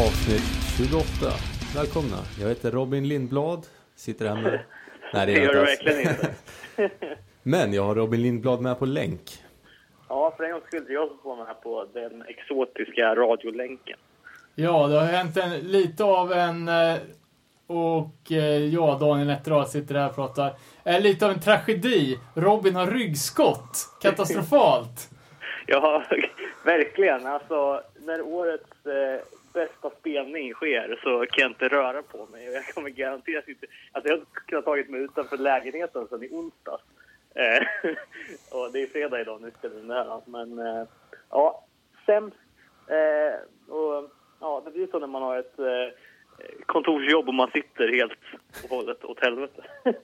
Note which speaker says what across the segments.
Speaker 1: avsnitt 28. Välkomna. Jag heter Robin Lindblad. Sitter här med...
Speaker 2: Nej, det, det gör du verkligen inte.
Speaker 1: Men jag har Robin Lindblad med på länk.
Speaker 2: Ja, för en gångs skull är jag som får med på den exotiska radiolänken.
Speaker 3: Ja, det har hänt en, lite av en... eh, Och eh, jag, Daniel Nätterdal, sitter här och pratar. Eh, Lite av en tragedi. Robin har ryggskott. Katastrofalt.
Speaker 2: Ja, verkligen. Alltså, när årets eh, bästa spelning sker så kan jag inte röra på mig. Jag kommer garanterat inte... Alltså, jag har kunnat tagit mig utanför lägenheten sen i onsdags. Eh, och det är fredag idag, nu spelar vi det här. Men eh, ja, sämst. Eh, och, ja, det blir så när man har ett eh, kontorsjobb och man sitter helt och hållet åt helvete.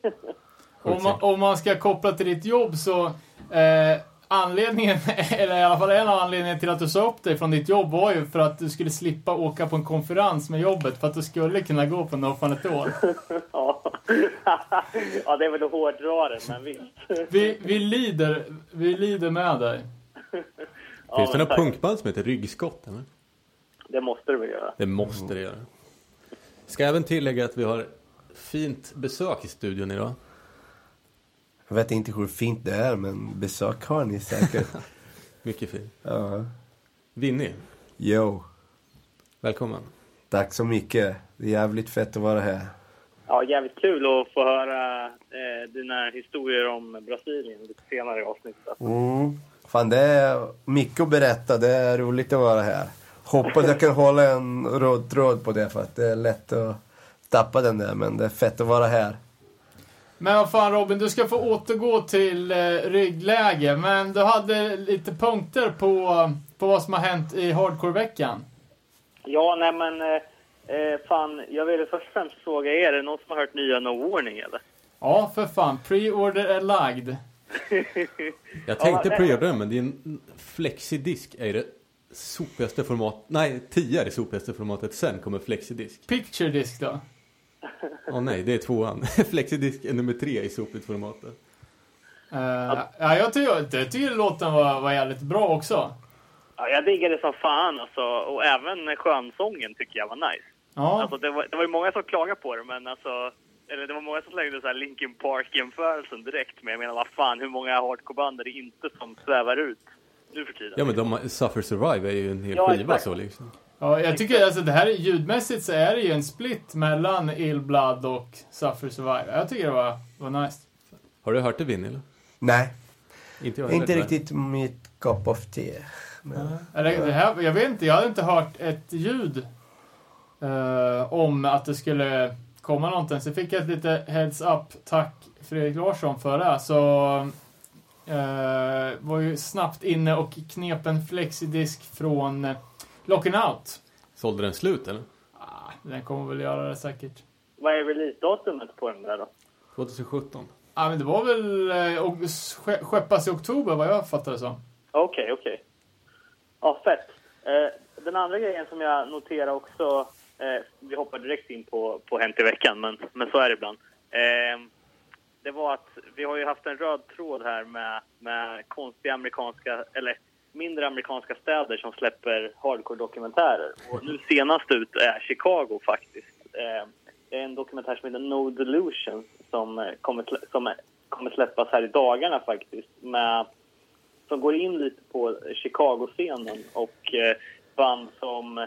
Speaker 3: Om man, om man ska koppla till ditt jobb så... Eh, Anledningen, eller i alla fall en av anledningarna till att du sa upp dig från ditt jobb var ju för att du skulle slippa åka på en konferens med jobbet. För att du skulle kunna gå på No Fun At All.
Speaker 2: ja. ja, det är väl att hårdra det, men visst.
Speaker 3: Vi, vi, lider, vi lider med dig.
Speaker 2: Ja,
Speaker 1: Finns det
Speaker 2: tack.
Speaker 1: punkband som heter Ryggskott? Eller?
Speaker 2: Det måste det väl göra.
Speaker 1: Det måste det göra. Ska även tillägga att vi har fint besök i studion idag.
Speaker 4: Jag vet inte hur fint det är, men besök har ni säkert.
Speaker 1: Mycket fint.
Speaker 4: ja.
Speaker 1: Vinny,
Speaker 4: Jo,
Speaker 1: välkommen.
Speaker 4: tack så mycket. Det är jävligt fett att vara här.
Speaker 2: Ja, jävligt kul att få höra eh, dina historier om Brasilien lite senare i avsnittet.
Speaker 4: Mm. Fan, det är mycket att berätta. Det är roligt att vara här. Hoppas jag kan hålla en röd tråd på det, för att det är lätt att tappa den där. Men det är fett att vara här.
Speaker 3: Men vad fan Robin, du ska få återgå till eh, ryggläge. Men du hade lite punkter på, på vad som har hänt i Hardcore-veckan.
Speaker 2: Ja, nej men eh, eh, fan, jag vill först och främst fråga er, är det någon som har hört nya No Warning eller?
Speaker 3: Ja, för fan. Pre-order är lagd.
Speaker 1: Jag tänkte
Speaker 2: Ja,
Speaker 1: det, men din flexidisk är det sopigaste format. Nej, 10 är det sopigaste formatet. Sen kommer flexidisk.
Speaker 3: Picture disc då?
Speaker 1: Åh nej, det är tvåan. flexidisk är nummer tre i sopigt formatet.
Speaker 3: Eh, ja, jag tycker, jag tycker låten var, var jävligt bra också.
Speaker 2: Ja, jag diggar det som fan alltså, och även skönsången tycker jag var nice.
Speaker 3: Ja,
Speaker 2: Alltså, det, var, det var ju många som klagade på det, men alltså... Eller det var många som slängde så här Linkin Park-jämförelsen direkt, men jag menar vad fan, hur många hardcore-band är det inte som svävar ut nu för tiden?
Speaker 1: Ja, men de, Suffer Survive är ju en hel
Speaker 2: Ja,
Speaker 1: skiva
Speaker 2: exakt.
Speaker 1: så liksom.
Speaker 3: Ja jag tycker alltså det här är- ljudmässigt så är det ju en split mellan Ill Blood och Suffer Survive. Jag tycker det var, var nice.
Speaker 1: Har du hört det Vinny? Eller?
Speaker 4: Nej,
Speaker 1: Inte jag
Speaker 4: inte riktigt mitt cup of tea. Men,
Speaker 3: Eller, det här, jag vet inte, jag hade inte hört ett ljud eh, om att det skulle komma någonting. Så fick jag ett lite heads up, tack Fredrik Larsson för det. Så eh, var ju snabbt inne och knep en flexidisk från eh, Locking Out.
Speaker 1: Sålde den slut eller?
Speaker 3: Ah, den kommer väl göra det säkert.
Speaker 2: Vad är releasedatumet på den där då?
Speaker 1: 2017.
Speaker 3: Ja, men det var väl eh, skeppas i oktober vad jag fattade som.
Speaker 2: Okej, okej. Ja, fett. Eh, den andra grejen som jag noterar också, eh, vi hoppar direkt in på, på Hänt i veckan, men, men så är det ibland. Eh, det var att vi har ju haft en röd tråd här med, med konstiga amerikanska, eller mindre amerikanska städer som släpper hardcore-dokumentärer. Och nu senast ut är Chicago faktiskt. Eh, det är en dokumentär som heter No Delusions som, eh, kommer, som eh, kommer släppas här i dagarna faktiskt. Med som går in lite på Chicago-scenen och band som,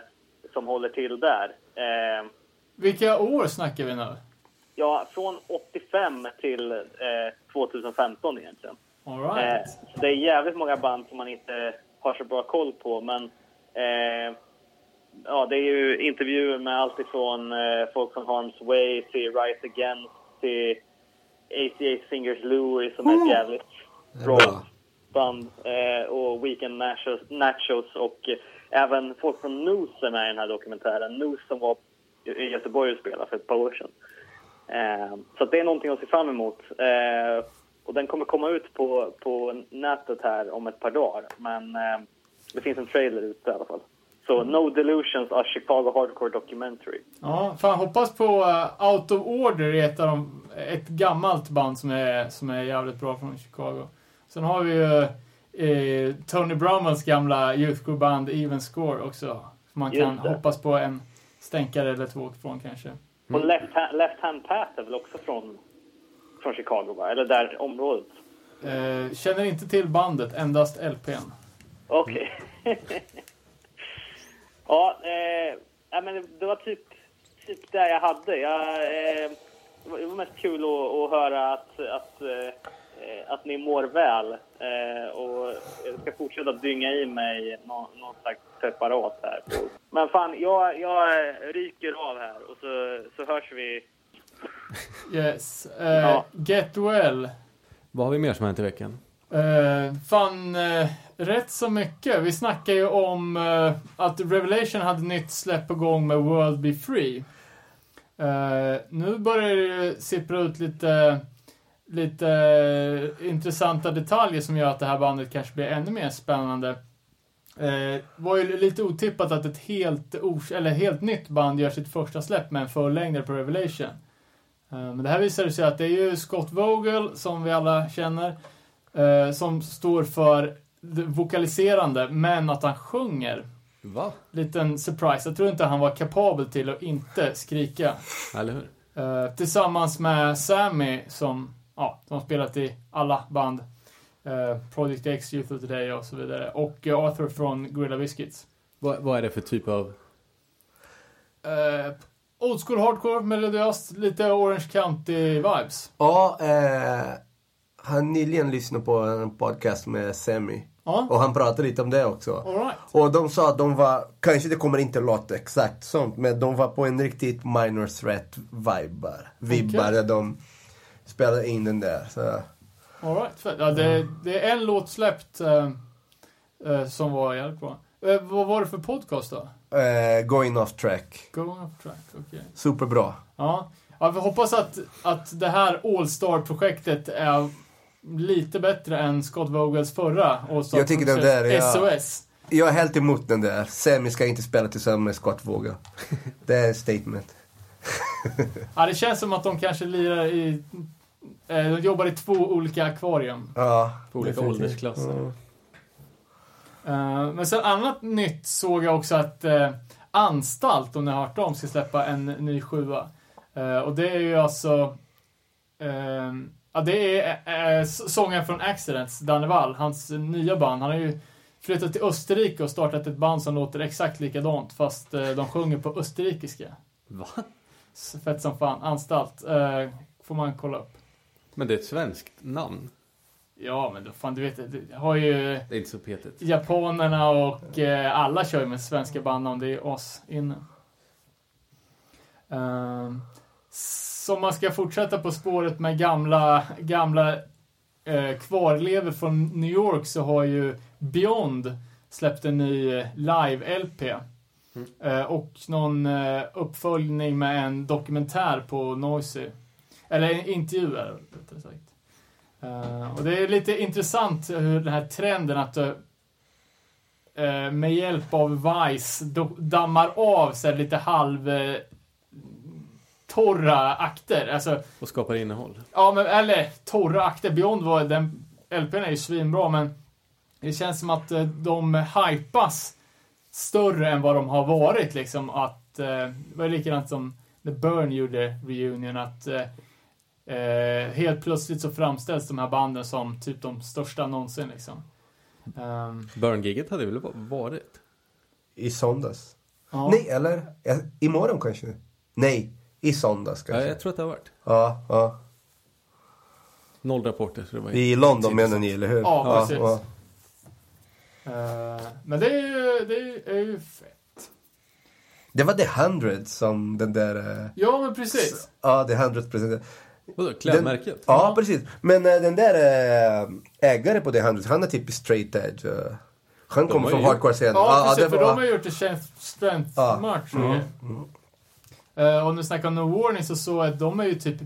Speaker 2: som håller till där.
Speaker 3: Vilka år snackar vi nu?
Speaker 2: ja, från 85 till eh, 2015 egentligen.
Speaker 3: All
Speaker 2: Eh,
Speaker 3: right.
Speaker 2: så det är jävligt många band som man inte har så bra koll på, men eh, ja, det är ju intervjuer med allt ifrån eh, folk från Harm's Way till Rise Against till 88 Fingers Louie som är ett jävligt bra
Speaker 4: bra.
Speaker 2: band eh, och Weekend Nachos, Nachos och eh, även folk från Noose är med i den här dokumentären. Noose som var i Göteborg och spelade för ett par år sedan. Eh, så det är någonting att se fram emot. Och den kommer komma ut på, på nätet här om ett par dagar. Men eh, det finns en trailer ute i alla fall. Så No Delusions, a Chicago Hardcore Documentary.
Speaker 3: Ja, fan hoppas på uh, Out of Order är ett, av de, ett gammalt band som är, som är jävligt bra från Chicago. Sen har vi ju eh, Tony Brumans gamla youthcore-band Even Score också. Man kan hoppas på en stänkare eller två från kanske.
Speaker 2: Och Left, ha- Left Hand Path är väl också från, från Chicago, va? Eller där området?
Speaker 3: Eh, känner inte till bandet, endast LPn.
Speaker 2: Okej. ja, eh, ja, men det var typ, typ det jag hade. Jag, eh, det var- mest kul att, att höra att, att, eh, att ni mår väl. Eh, och jag ska fortsätta dynga i mig någon, någon slags preparat här. Men fan, jag, jag ryker av här och så, så hörs vi.
Speaker 3: Yes. Eh,
Speaker 2: Ja.
Speaker 3: Get well.
Speaker 1: Vad har vi mer som hänt i veckan?
Speaker 3: Eh, fan, eh, rätt så mycket. Vi snackar ju om eh, att Revelation hade nytt släpp på gång med World Be Free. Nu börjar det ju sippra ut lite, lite intressanta detaljer som gör att det här bandet kanske blir ännu mer spännande. Eh, var ju lite otippat att ett helt, eller helt nytt band gör sitt första släpp med en förlängdare på Revelation. Eh, men det här visar sig att det är ju Scott Vogel, som vi alla känner, eh, som står för vokaliserande, men att han sjunger.
Speaker 1: Va?
Speaker 3: Liten surprise. Jag tror inte han var kapabel till att inte skrika.
Speaker 1: Eller hur?
Speaker 3: Eh, tillsammans med Sammy som, ja, som har spelat i alla band. Project X, Youth of the Day och så vidare. Och Arthur från Gorilla Biscuits.
Speaker 1: Vad, vad är det för typ av...
Speaker 3: Old school hardcore, melodiöst, lite Orange County-vibes.
Speaker 4: Ja, eh, han nyligen lyssnade på en podcast med Semi.
Speaker 3: Ja,
Speaker 4: Och han pratade lite om det också.
Speaker 3: alright.
Speaker 4: Och de sa att de var, kanske det kommer inte låta exakt sånt, men de var på en riktigt minor threat Vibbar
Speaker 3: Okej.
Speaker 4: där de spelade in den där. Så.
Speaker 3: Alright, fett. Ja, det, det är en låt släppt eh, eh, som var jävligt bra. Eh, vad var det för podcast då?
Speaker 4: Eh, going off track.
Speaker 3: Going off track, okej.
Speaker 4: Superbra.
Speaker 3: Ja. ja, vi hoppas att, att det här All-Star-projektet är lite bättre än Scott Vogels förra All-Star
Speaker 4: Jag tycker den där är-
Speaker 3: SOS.
Speaker 4: Jag är helt emot den där. Semi ska inte spela tillsammans med Scott Vogel. Det är en statement.
Speaker 3: Ja, det känns som att de kanske lirar i... Eh, de jobbar i två olika akvarium.
Speaker 4: Ja,
Speaker 1: På olika
Speaker 4: definitivt.
Speaker 1: åldersklasser.
Speaker 4: Mm.
Speaker 3: Eh, men sen annat nytt såg jag också att eh, Anstalt, om ni har hört dem, ska släppa en ny sjua. Eh, och det är ju alltså... Eh, ja, det är sångaren från Accidents, Danne Wall, hans nya band. Han har ju flyttat till Österrike och startat ett band som låter exakt likadant, fast de sjunger på österrikiska.
Speaker 1: Va?
Speaker 3: Fett som fan. Anstalt. Får man kolla upp.
Speaker 1: Men det är ett svenskt namn.
Speaker 3: Ja, men då, fan du vet, det har ju...
Speaker 1: Det är inte så petigt.
Speaker 3: Japanerna och eh, alla kör ju med svenska bandnamn. Det är oss inne. Um, så om man ska fortsätta på spåret med gamla, gamla eh, kvarlever från New York så har ju Beyond släppt en ny eh, live-LP. Eh, och någon eh, uppföljning med en dokumentär på Noisy. Eller en intervju rättare sagt. Eh, och det är lite intressant hur den här trenden att eh, med hjälp av Vice dammar av sig lite halv eh, torra akter. Alltså,
Speaker 1: Och skapar innehåll.
Speaker 3: ja men eller torra akter. Beyond var den LPn är ju svinbra men det känns som att de hypas större än vad de har varit liksom. Att, det var likadant som när Burn gjorde reunion att eh, helt plötsligt så framställs de här banden som typ de största någonsin liksom. Um,
Speaker 1: Burn-giget hade väl va- varit?
Speaker 4: I söndags.
Speaker 3: ja.
Speaker 4: Nej, eller? Ja, Imorgon kanske? Nej, i söndags
Speaker 1: Ja,
Speaker 4: kanske.
Speaker 1: jag tror att det har varit.
Speaker 4: Ja, ja.
Speaker 1: Noll rapporter. Så det var
Speaker 4: I London menar ni, eller hur?
Speaker 3: Ja, precis.
Speaker 4: ja.
Speaker 3: Eh, men det är ju, det är ju, är ju fett.
Speaker 4: Det var The Hundred som den där... eh,
Speaker 3: Ja, men precis.
Speaker 4: Ja, The Hundred presenterade.
Speaker 1: Vadå, klädmärket?
Speaker 4: Ja, precis. Men eh, den där eh, ägare på The Hundred, han är typiskt straight edge. eh. Han kommer från
Speaker 1: ju-
Speaker 4: hardcore-scenen.
Speaker 3: Ja, precis.
Speaker 4: det
Speaker 3: För
Speaker 4: var-
Speaker 3: de har gjort det Strength, strength
Speaker 4: Ja.
Speaker 3: Grejer. Eh, och nu snackar om No Warning så såg jag att de är ju typ...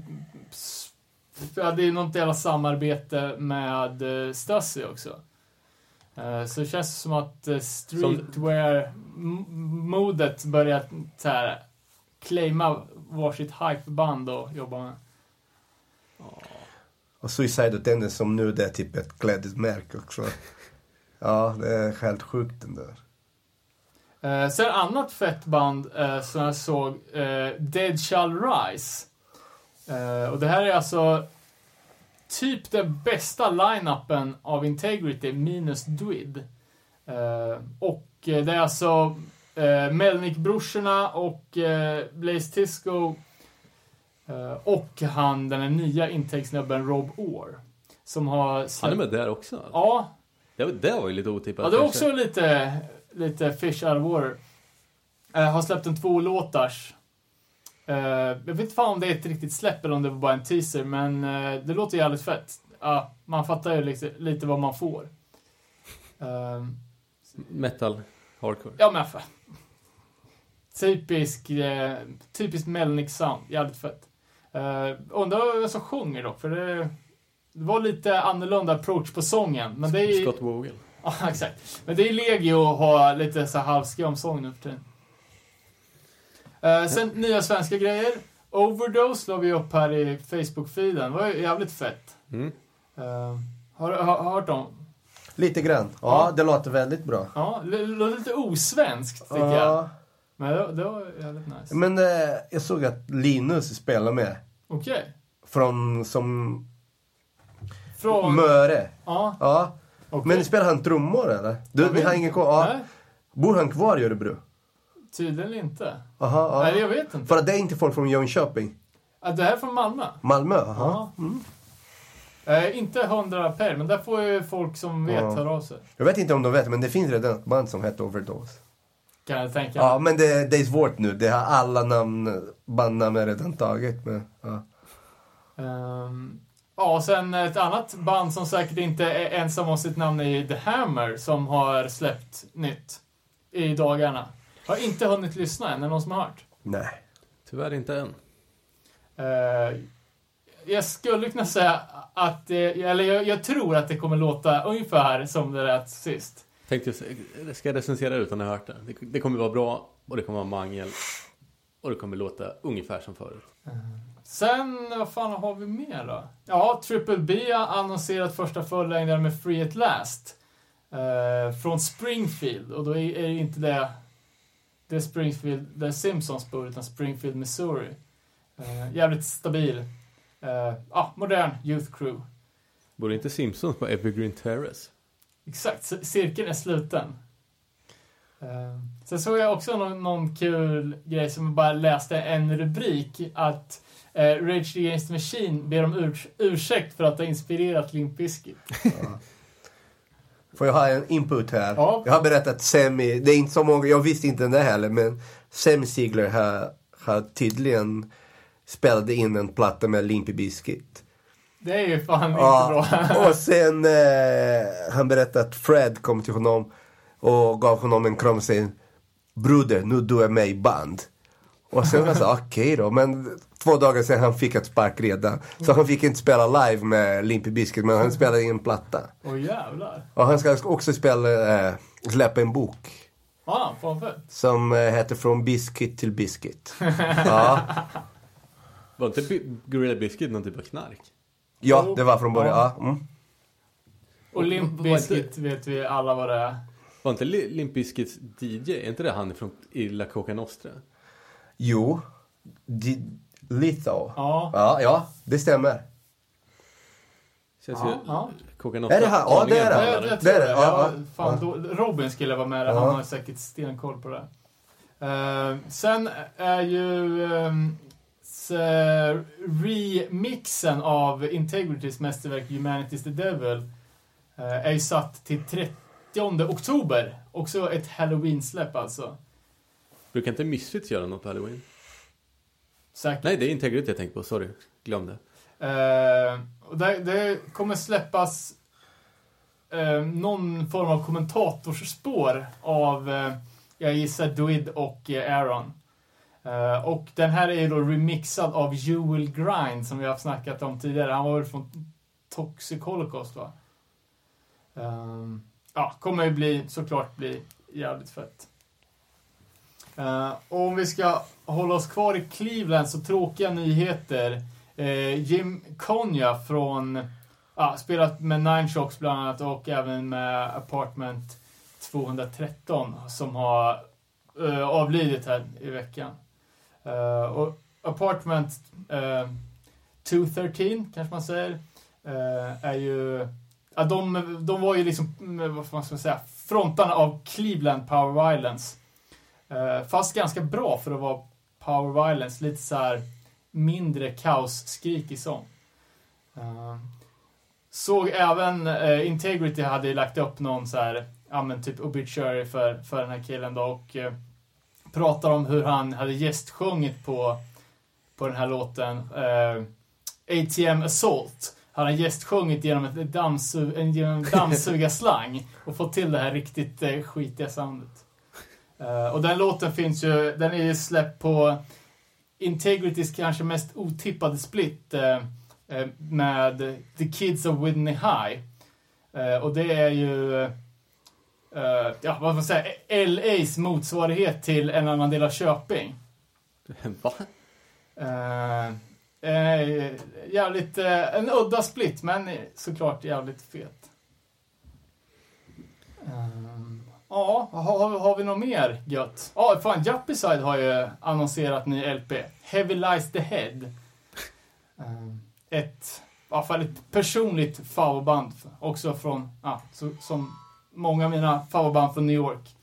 Speaker 3: Ja, det är något jävla samarbete med uh, Stasi också. Så det känns som att uh, streetwear-modet börjar så här, claima varsitt hypeband och jobba med.
Speaker 4: Och Suicide Attendance som nu det är typ ett klädesmärke också. Ja, det är helt sjukt den där.
Speaker 3: Eh, sen annat fett band eh, som jag såg, eh, Dead Shall Rise. Eh, och det här är alltså typ den bästa line-upen av Integrity minus Dwid. Eh, och eh, det är alltså eh, Melnick-brorsorna och eh, Blaze Tisco och han, den här nya intäktssnubben Rob Orr. Som har...
Speaker 1: Han är med där också?
Speaker 3: Ja.
Speaker 1: Det, det var ju lite otippat.
Speaker 3: Ja, det var också lite, lite fish out of water. Eh, har släppt en två låtars. Eh, jag vet inte fan om det är ett riktigt släpp eller om det var bara en teaser, men eh, det låter jävligt fett. Ja, man fattar ju lite, lite vad man får. Eh,
Speaker 1: Metal, hardcore.
Speaker 3: ja, men för. Typisk, eh, typiskt Melnick sound. Jävligt fett. Uh, undrar vem som sjunger dock, för det, det var lite annorlunda approach på sången. Men det är,
Speaker 1: Scott Vogel.
Speaker 3: Ja, exakt. Men det är legio att ha lite så halvskum sång nu för tiden. Eh, sen nya svenska grejer. Overdose la vi upp här i Facebook-feeden. Det var ju jävligt fett.
Speaker 1: Mm.
Speaker 3: Eh, har du hört dem?
Speaker 4: Lite grann. Ja,
Speaker 3: Ja.
Speaker 4: det låter väldigt bra.
Speaker 3: Ja, det låter lite osvenskt tycker jag. Men det, det var jävligt nice.
Speaker 4: Men eh, jag såg att Linus spelar med.
Speaker 3: Okej.
Speaker 4: Från som
Speaker 3: Från...
Speaker 4: Möre.
Speaker 3: Ja,
Speaker 4: Ja.
Speaker 3: okej.
Speaker 4: Men spelar han trummor eller? Du,
Speaker 3: Jag
Speaker 4: ni
Speaker 3: vet
Speaker 4: har ingen koll? Ja.
Speaker 3: Nej,
Speaker 4: Bor han kvar i Örebro?
Speaker 3: tydligen inte.
Speaker 4: Aha, ja.
Speaker 3: Nej, jag vet inte.
Speaker 4: För att det är inte folk från Jönköping?
Speaker 3: Ah, Det här är från Malmö.
Speaker 4: Malmö? Aha.
Speaker 3: Ja. Eh, inte hundra per, men där får ju folk som vet
Speaker 4: Ja.
Speaker 3: höra av sig.
Speaker 4: Jag vet inte om de vet, men det finns redan ett band som heter Overdose.
Speaker 3: Kan jag tänka
Speaker 4: Ja, men det, det är svårt nu. Det har alla namn, bandnamn är redan tagit. Men, ja.
Speaker 3: Ehm, ja, sen ett annat band som säkert inte är ensam om sitt namn är ju The Hammer som har släppt nytt i dagarna. Har inte hunnit lyssna än, är det någon som har hört?
Speaker 4: Nej.
Speaker 1: Tyvärr inte än.
Speaker 3: Eh, jag skulle kunna säga att, det, eller jag, jag tror att det kommer låta ungefär som det lät sist.
Speaker 1: Tänkte jag, ska jag recensera utan att ha hört det? det? Det kommer vara bra och det kommer vara mangel. Och det kommer låta ungefär som förut.
Speaker 3: Sen, vad fan har vi mer då? Ja, Triple B har annonserat första fullängdaren med Free At Last. Eh, från Springfield. Och då är, är det inte det, det Springfield där Simpsons bor, utan Springfield, Missouri. Eh, jävligt stabil. Eh, ah, modern Youth Crew.
Speaker 1: Borde inte Simpsons på Evergreen Terrace?
Speaker 3: Exakt, cirkeln är sluten. Eh, sen såg jag också någon, någon kul grej som jag bara läste en rubrik att eh, Rage Against the Machine ber om urs- ursäkt för att ha inspirerat Limp Bizkit.
Speaker 4: Får jag ha en input här?
Speaker 3: Ja.
Speaker 4: Jag har berättat Semi, det är inte så många, jag visste inte det heller, men Semi Ziegler har, har tydligen spelat in en platta med Limpy Bizkit.
Speaker 3: Det är ju fan inte
Speaker 4: Ja,
Speaker 3: bra.
Speaker 4: och sen eh, han berättade att Fred kom till honom och gav honom en kram och säger Broder, nu du är med i band. Och sen han sa okej då, men två dagar sen han fick ett spark redan. Så han fick inte spela live med Limpy Bizkit, men han spelade in en platta.
Speaker 3: Åh jävlar.
Speaker 4: Och han ska också spela, eh, släppa en bok.
Speaker 3: Ja, fan fett.
Speaker 4: Som eh, heter Från Biscuit till Biscuit. ja.
Speaker 1: Var inte Gorilla Biscuit någon typ av knark?
Speaker 4: Ja, det var från början. Ja. Mm.
Speaker 3: Och Limp? Bizkit vet vi alla vad det är.
Speaker 1: Var inte Li- Limp Bizkits DJ, är inte det han från i La Coca Nostra?
Speaker 4: Jo, Di- Lethal.
Speaker 3: Ja.
Speaker 4: Ja, ja, det stämmer.
Speaker 1: Känns
Speaker 3: Ja,
Speaker 1: ju
Speaker 3: ja.
Speaker 1: Coca Nostra
Speaker 4: Är det han? Ja, det är det.
Speaker 3: jag
Speaker 4: Det är det, ja,
Speaker 3: fan, då, Robin skulle vara med där.
Speaker 4: Ja.
Speaker 3: Han har säkert stenkoll på det. Eh, sen är ju um, remixen av Integritys mästerverk Humanity's the Devil eh, är ju satt till 30 oktober. Också ett Halloween-släpp alltså.
Speaker 1: Brukar inte Misfits göra något på Halloween?
Speaker 3: Säkert.
Speaker 1: Nej, det är Integrity jag tänkte på. Sorry. Glömde.
Speaker 3: Eh, och det, det kommer släppas eh, någon form av kommentatorspår av, eh, jag gissar, Dwid och eh, Aaron. Eh, och den här är ju då remixad av Jewel Grind som vi har snackat om tidigare. Han var väl från Toxic Holocaust va? Um, ja, kommer ju bli, såklart bli jävligt fett. Uh, och om vi ska hålla oss kvar i Cleveland så tråkiga nyheter. Uh, Jim Konya från, ja, spelat med Nine Shocks bland annat och även med Apartment 213 som har uh, avlidit här i veckan. Uh, och Apartment eh, uh, 213, kanske man säger, uh, är ju... Ja, de, de var ju liksom, vad ska man säga, frontarna av Cleveland Power Violence. fast ganska bra för att vara Power Violence, lite så här mindre kaosskrik sång. Uh, såg även uh, Integrity hade lagt upp någon så här, ja men typ obituary för, för den här killen då och uh, pratar om hur han hade gästsjungit på, på den här låten eh, uh, ATM Assault. Han har gästsjungit genom, ett dammsug, genom dammsugarslang och fått till det här riktigt uh, skitiga soundet. Uh, och den låten finns ju, den är ju släppt på Integritys kanske mest otippade split uh, uh, med The Kids of Whitney High. och det är ju uh, ja, vad man säga, LAs motsvarighet till en annan del av Köping.
Speaker 1: Va?
Speaker 3: Uh, uh, jävligt, uh, en udda split, men såklart jävligt fet. Ja, har, har vi något mer gött? Ja, fan, Juppyside har ju annonserat ny LP. Heavy Lies the Head. Ett, i alla fall ett personligt favoritband. Också från, ja, så, som många av mina favoritband från New York.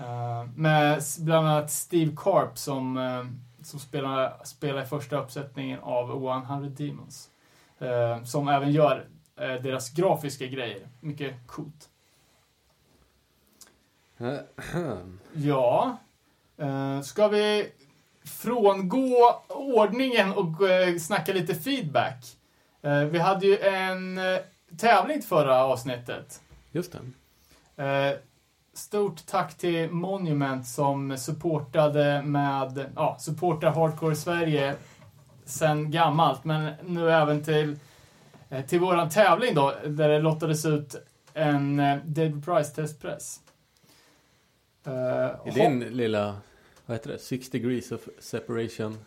Speaker 3: Uh, med bland annat Steve Carp som, uh, som spelar, spelar i första uppsättningen av 100 Demons. Uh, som även gör deras grafiska grejer. Mycket coolt. ja. ska vi frångå ordningen och snacka lite feedback? vi hade ju en tävling förra avsnittet.
Speaker 1: Just
Speaker 3: det. Eh, stort tack till Monument som supportade med, ja, supportar Hardcore Sverige sen gammalt, men nu även till, eh, till våran tävling då, där det lottades ut en eh, David Price testpress.
Speaker 1: I din lilla, vad heter det, Six degrees of separation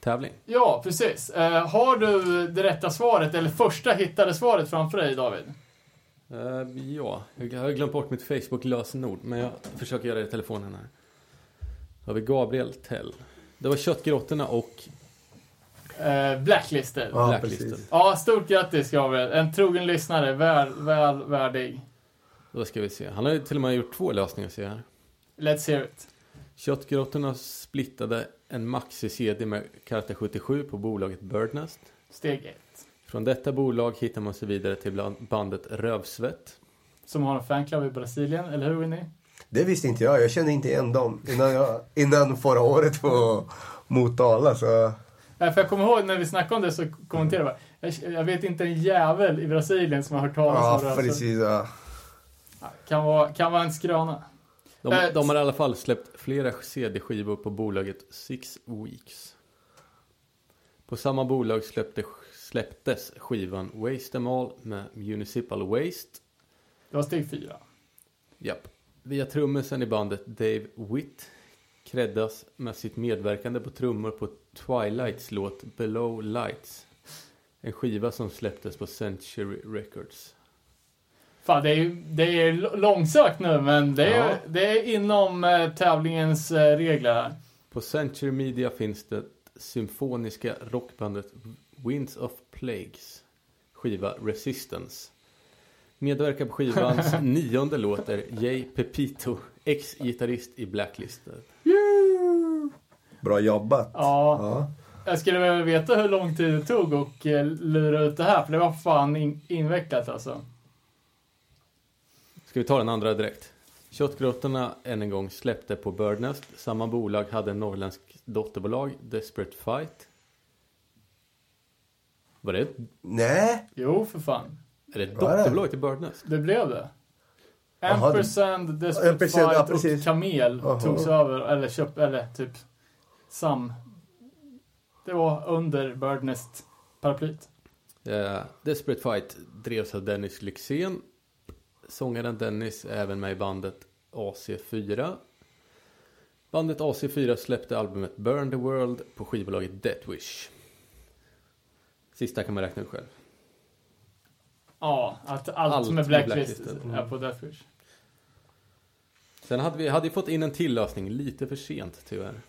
Speaker 1: tävling?
Speaker 3: Ja, precis. har du det rätta svaret, eller första hittade svaret framför dig, David?
Speaker 1: Uh, ja, jag har glömt bort mitt Facebook-lösenord. Men jag försöker göra det i telefonen här. Då har vi Gabriel Tell. Det var Köttgrottorna och...
Speaker 3: Uh, Blacklisted.
Speaker 4: Ja,
Speaker 3: Blacklisted. ja, stort grattis Gabriel. En trogen lyssnare. Väl, väl värdig.
Speaker 1: Då ska vi se. Han har ju till och med gjort två lösningar ser jag här.
Speaker 3: Let's hear it.
Speaker 1: Köttgrottorna splittade en maxi-CD med Karta 77 på bolaget Birdnest.
Speaker 3: Steg 1.
Speaker 1: Från detta bolag hittar man sig vidare till bandet Rövsvett.
Speaker 3: Som har en fanclub i Brasilien, eller hur Winnie?
Speaker 4: Det visste inte jag. Jag kände inte igen dem innan, jag, innan förra året på Motala. Så...
Speaker 3: Ja, för jag kommer ihåg när vi snackade om det så kommenterade jag jag, jag vet inte en jävel i Brasilien som har hört talas
Speaker 4: ja,
Speaker 3: om Rövsvett.
Speaker 4: Precis, ja.
Speaker 3: ja, kan, vara, kan vara en skröna.
Speaker 1: De, äh, de har i alla fall släppt flera CD-skivor på bolaget Six Weeks. På samma bolag släppte släpptes skivan Waste Them All med Municipal Waste.
Speaker 3: Det var steg fyra.
Speaker 1: Japp. Via trummisen i bandet Dave Witt kreddas med sitt medverkande på trummor på Twilights låt Below Lights. En skiva som släpptes på Century Records.
Speaker 3: Fan, det är, det är långsökt nu, men det är, ja. det är inom äh, tävlingens äh, regler här.
Speaker 1: På Century Media finns det symfoniska rockbandet Winds of Plagues skiva Resistance. Medverkar på skivans nionde låt är Jay Pepito, ex-gitarrist i Blacklisted.
Speaker 4: Bra jobbat.
Speaker 3: Ja. ja. Jag skulle vilja veta hur lång tid det tog att eh, lura ut det här, för det var fan in invecklat alltså.
Speaker 1: Ska vi ta den andra direkt? Köttgrottorna än en gång släppte på Birdnest. Samma bolag hade en norrländsk dotterbolag, Desperate Fight. Var det?
Speaker 4: Nej.
Speaker 3: Jo, för fan.
Speaker 1: Är det ett dotterbolag till Birdnest?
Speaker 3: Det blev det. Ampersand, Desperate Fight ja, och Kamel Aha. togs över, eller köp, eller typ Sam. Det var under Birdnest paraplyt.
Speaker 1: Uh, Desperate Fight drevs av Dennis Lyxzén. Sångaren Dennis är även med i bandet AC4. Bandet AC4 släppte albumet Burn the World på skivbolaget Deathwish. Sista kan man räkna ut själv.
Speaker 3: Ja, att allt, allt med Blacklist, blacklist är på Deathwish.
Speaker 1: Sen hade vi hade fått in en till lösning lite för sent tyvärr.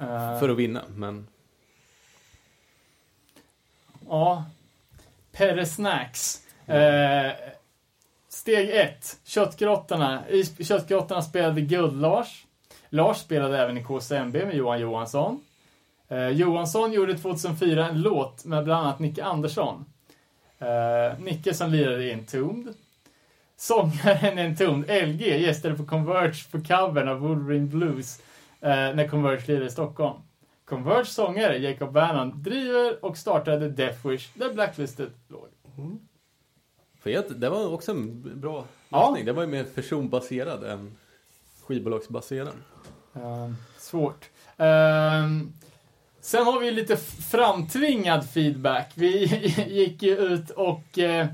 Speaker 3: Eh,
Speaker 1: För att vinna, men
Speaker 3: Ja. Perre Snacks. Eh, steg ett. Köttgrottarna. I Köttgrottarna spelade Guld-Lars. Lars spelade även i KCMB med Johan Johansson. Eh, Johansson gjorde 2004 en låt med bland annat Nicke Andersson. Eh, Nicke som lirade i Entombed. Sångaren i Entombed, LG, gästade på Converge på covern av Wolverine Blues eh, när Converge lirade i Stockholm. Converge sångare Jacob Bannon driver och startade Death Wish där Blacklisted låg.
Speaker 1: jag, det var också en bra
Speaker 3: Ja.
Speaker 1: Det var ju mer personbaserad än skivbolagsbaserad.
Speaker 3: Eh, svårt. Ehm, sen har vi lite framtvingad feedback. Vi gick ju ut och eh,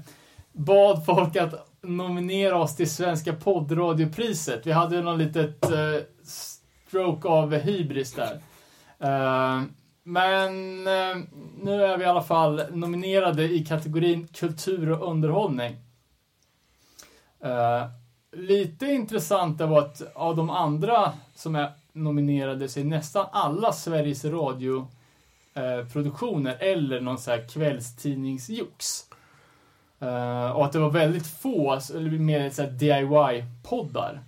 Speaker 3: bad folk att nominera oss till Svenska poddradiopriset. Vi hade ju någon litet eh, stroke av hybris där. Eh, men nu är vi i alla fall nominerade i kategorin kultur och underhållning. Lite intressant var att av de andra som är nominerade är nästan alla Sveriges Radio eh, produktioner eller någon så här kvällstidningsjox. Eh, och att det var väldigt få, alltså, eller mer så DIY-poddar.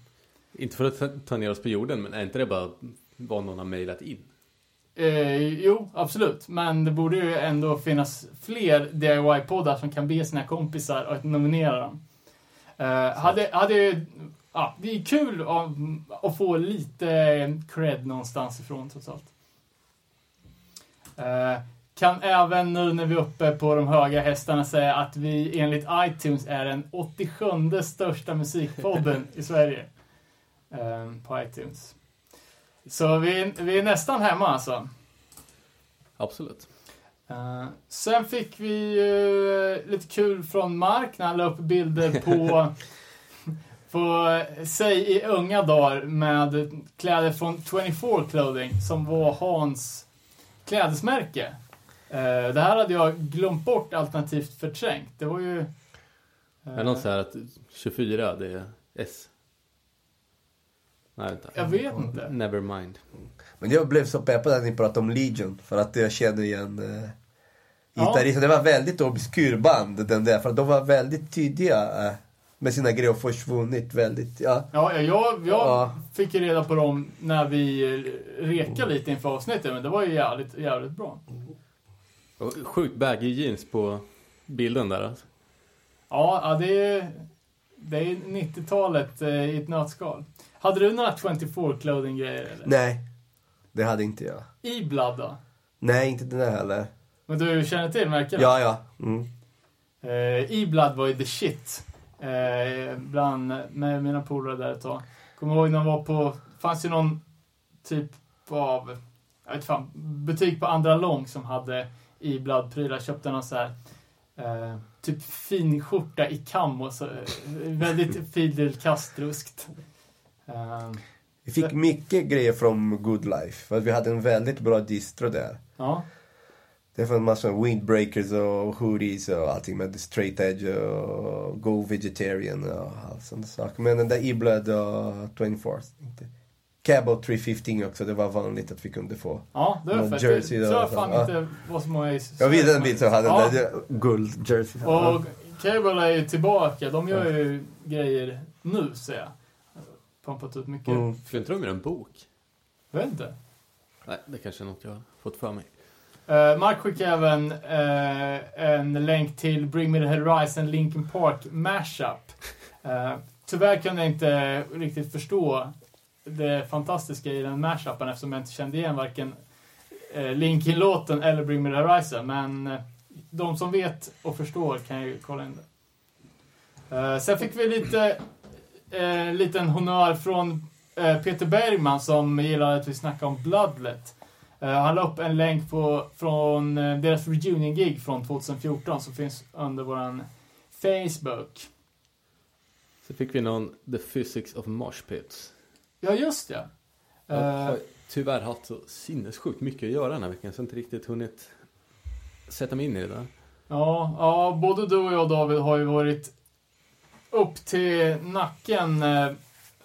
Speaker 1: Inte för att ta- ner oss på jorden, men är inte det bara vad någon har mejlat in?
Speaker 3: Eh, jo, absolut. Men det borde ju ändå finnas fler DIY-poddar som kan be sina kompisar att nominera dem. Eh, hade, hade ja, det är kul att, att få lite cred någonstans ifrån trots allt. Eh, kan även nu när vi är uppe på de höga hästarna säga att vi enligt iTunes är den 87 största musikpodden i Sverige. Eh, på iTunes. Så vi, vi är nästan hemma alltså.
Speaker 1: Absolut.
Speaker 3: Eh, sen fick vi eh, lite kul från Mark när han la upp bilder på, på sig i unga dagar med kläder från 24 Clothing som var Hans klädesmärke. Eh, det här hade jag glömt bort alternativt förträngt. Det var ju...
Speaker 1: Är det någon så här att 24, det är S? Nej, vänta.
Speaker 3: Jag vet inte.
Speaker 1: Never mind.
Speaker 4: Men jag blev så peppad när ni pratade om Legion. För att jag känner igen eh,
Speaker 3: Ja.
Speaker 4: gitarristen. Det var väldigt obskyr band den där. För de var väldigt tydliga eh, med sina grejer och försvunnit väldigt. Ja.
Speaker 3: Ja, jag, jag
Speaker 4: Ja.
Speaker 3: fick ju reda på dem när vi rekade lite inför avsnittet, men det var ju jävligt, jävligt bra.
Speaker 1: Sjukt baggy jeans på bilden där alltså.
Speaker 3: Ja, ja det är, det är 90-talet eh, i ett nötskal. Hade du några 24 clothing-grejer eller?
Speaker 4: Nej, det hade inte jag.
Speaker 3: I Blood då?
Speaker 4: Nej, inte den där heller.
Speaker 3: Men du känner till märkena?
Speaker 4: Ja, ja. Mm.
Speaker 3: Eh, I Blood var ju the shit. Eh, bland med mina polare där ett tag. Kommer ihåg när de var på, fanns ju någon typ av, jag vet fan, butik på Andra Lång som hade i Blood-prylar. Köpte någon så här eh, typ fin skjorta i kam och så, eh, väldigt Fidel Castruskt. Eh,
Speaker 4: Vi fick mycket grejer från Good Life. För vi hade en väldigt bra distro där.
Speaker 3: ja.
Speaker 4: Det fanns massor av windbreakers och hoodies och allting med straight edge och go vegetarian och allt sånt saker. Men den där E-Blood och 24 inte. Cabo 315 också, det var vanligt att vi kunde få.
Speaker 3: Ja, det var fett.
Speaker 4: jersey
Speaker 3: det
Speaker 4: då,
Speaker 3: tror jag
Speaker 4: så.
Speaker 3: fan
Speaker 4: Ja.
Speaker 3: inte var så många i
Speaker 4: Jag vet en bild som hade
Speaker 3: Ja.
Speaker 4: den där guld jersey.
Speaker 3: Och Cable är ju tillbaka. De gör ju grejer nu, ser jag. Pumpat ut mycket.
Speaker 4: Mm.
Speaker 1: Skulle inte de göra en bok?
Speaker 3: Jag vet inte.
Speaker 1: Nej, det kanske är något jag har fått för mig.
Speaker 3: Uh, Mark skickade även uh, en länk till Bring Me The Horizon Linkin Park Mashup. Uh, tyvärr kunde jag inte riktigt förstå det fantastiska i den mashupen eftersom jag inte kände igen varken uh, Linkin-låten eller Bring Me The Horizon. Men de som vet och förstår kan ju kolla in det. Uh, sen fick vi lite uh, liten honör från Peter Bergman som gillade att vi snackade om Bloodlet. Eh, han la upp en länk på, från eh, deras reunion-gig från 2014 som finns under våran Facebook.
Speaker 1: Så fick vi någon The Physics of Mosh Pits.
Speaker 3: Ja, just det.
Speaker 1: Jag
Speaker 3: Eh,
Speaker 1: har tyvärr haft så sinnessjukt mycket att göra den här veckan så jag inte riktigt hunnit sätta mig in i det där.
Speaker 3: ja, ja, både du och jag David har ju varit upp till nacken eh,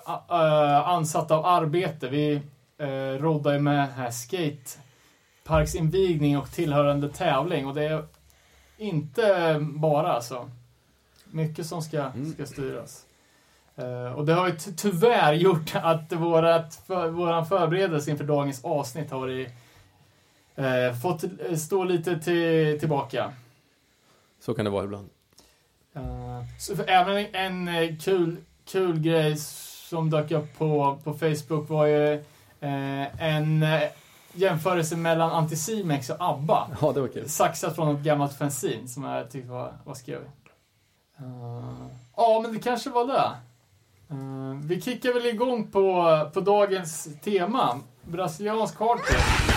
Speaker 3: uh, ansatta av arbete. Vi uh, roddar ju med här skateparksinvigning och tillhörande tävling och det är inte bara alltså. Mycket som ska,
Speaker 1: Mm.
Speaker 3: ska styras. Uh, och det har ju ty- tyvärr gjort att vårat, för, våran förberedelse inför dagens avsnitt har varit, uh, fått eh, stå lite till, tillbaka.
Speaker 1: Så kan det vara ibland.
Speaker 3: Uh, så även en eh, kul, kul grej som dök upp på, på Facebook var ju eh, en eh, jämförelse mellan Anticimex och ABBA.
Speaker 1: Ja, det var kul.
Speaker 3: Saxat från ett gammalt fanzine som jag tyckte var, var skoj. Uh, ja, men det kanske var det. Uh, vi kickar väl igång på, på dagens tema. Brasiliansk hardcore.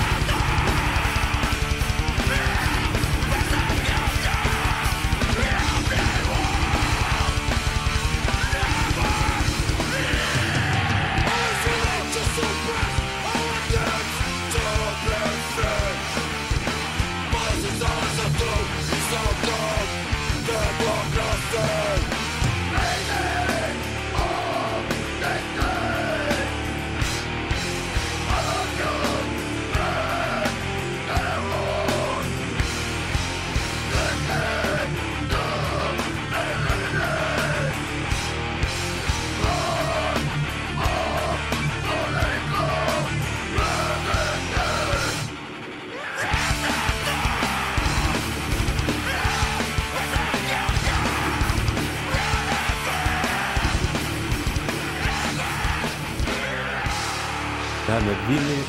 Speaker 1: Det här med Vinny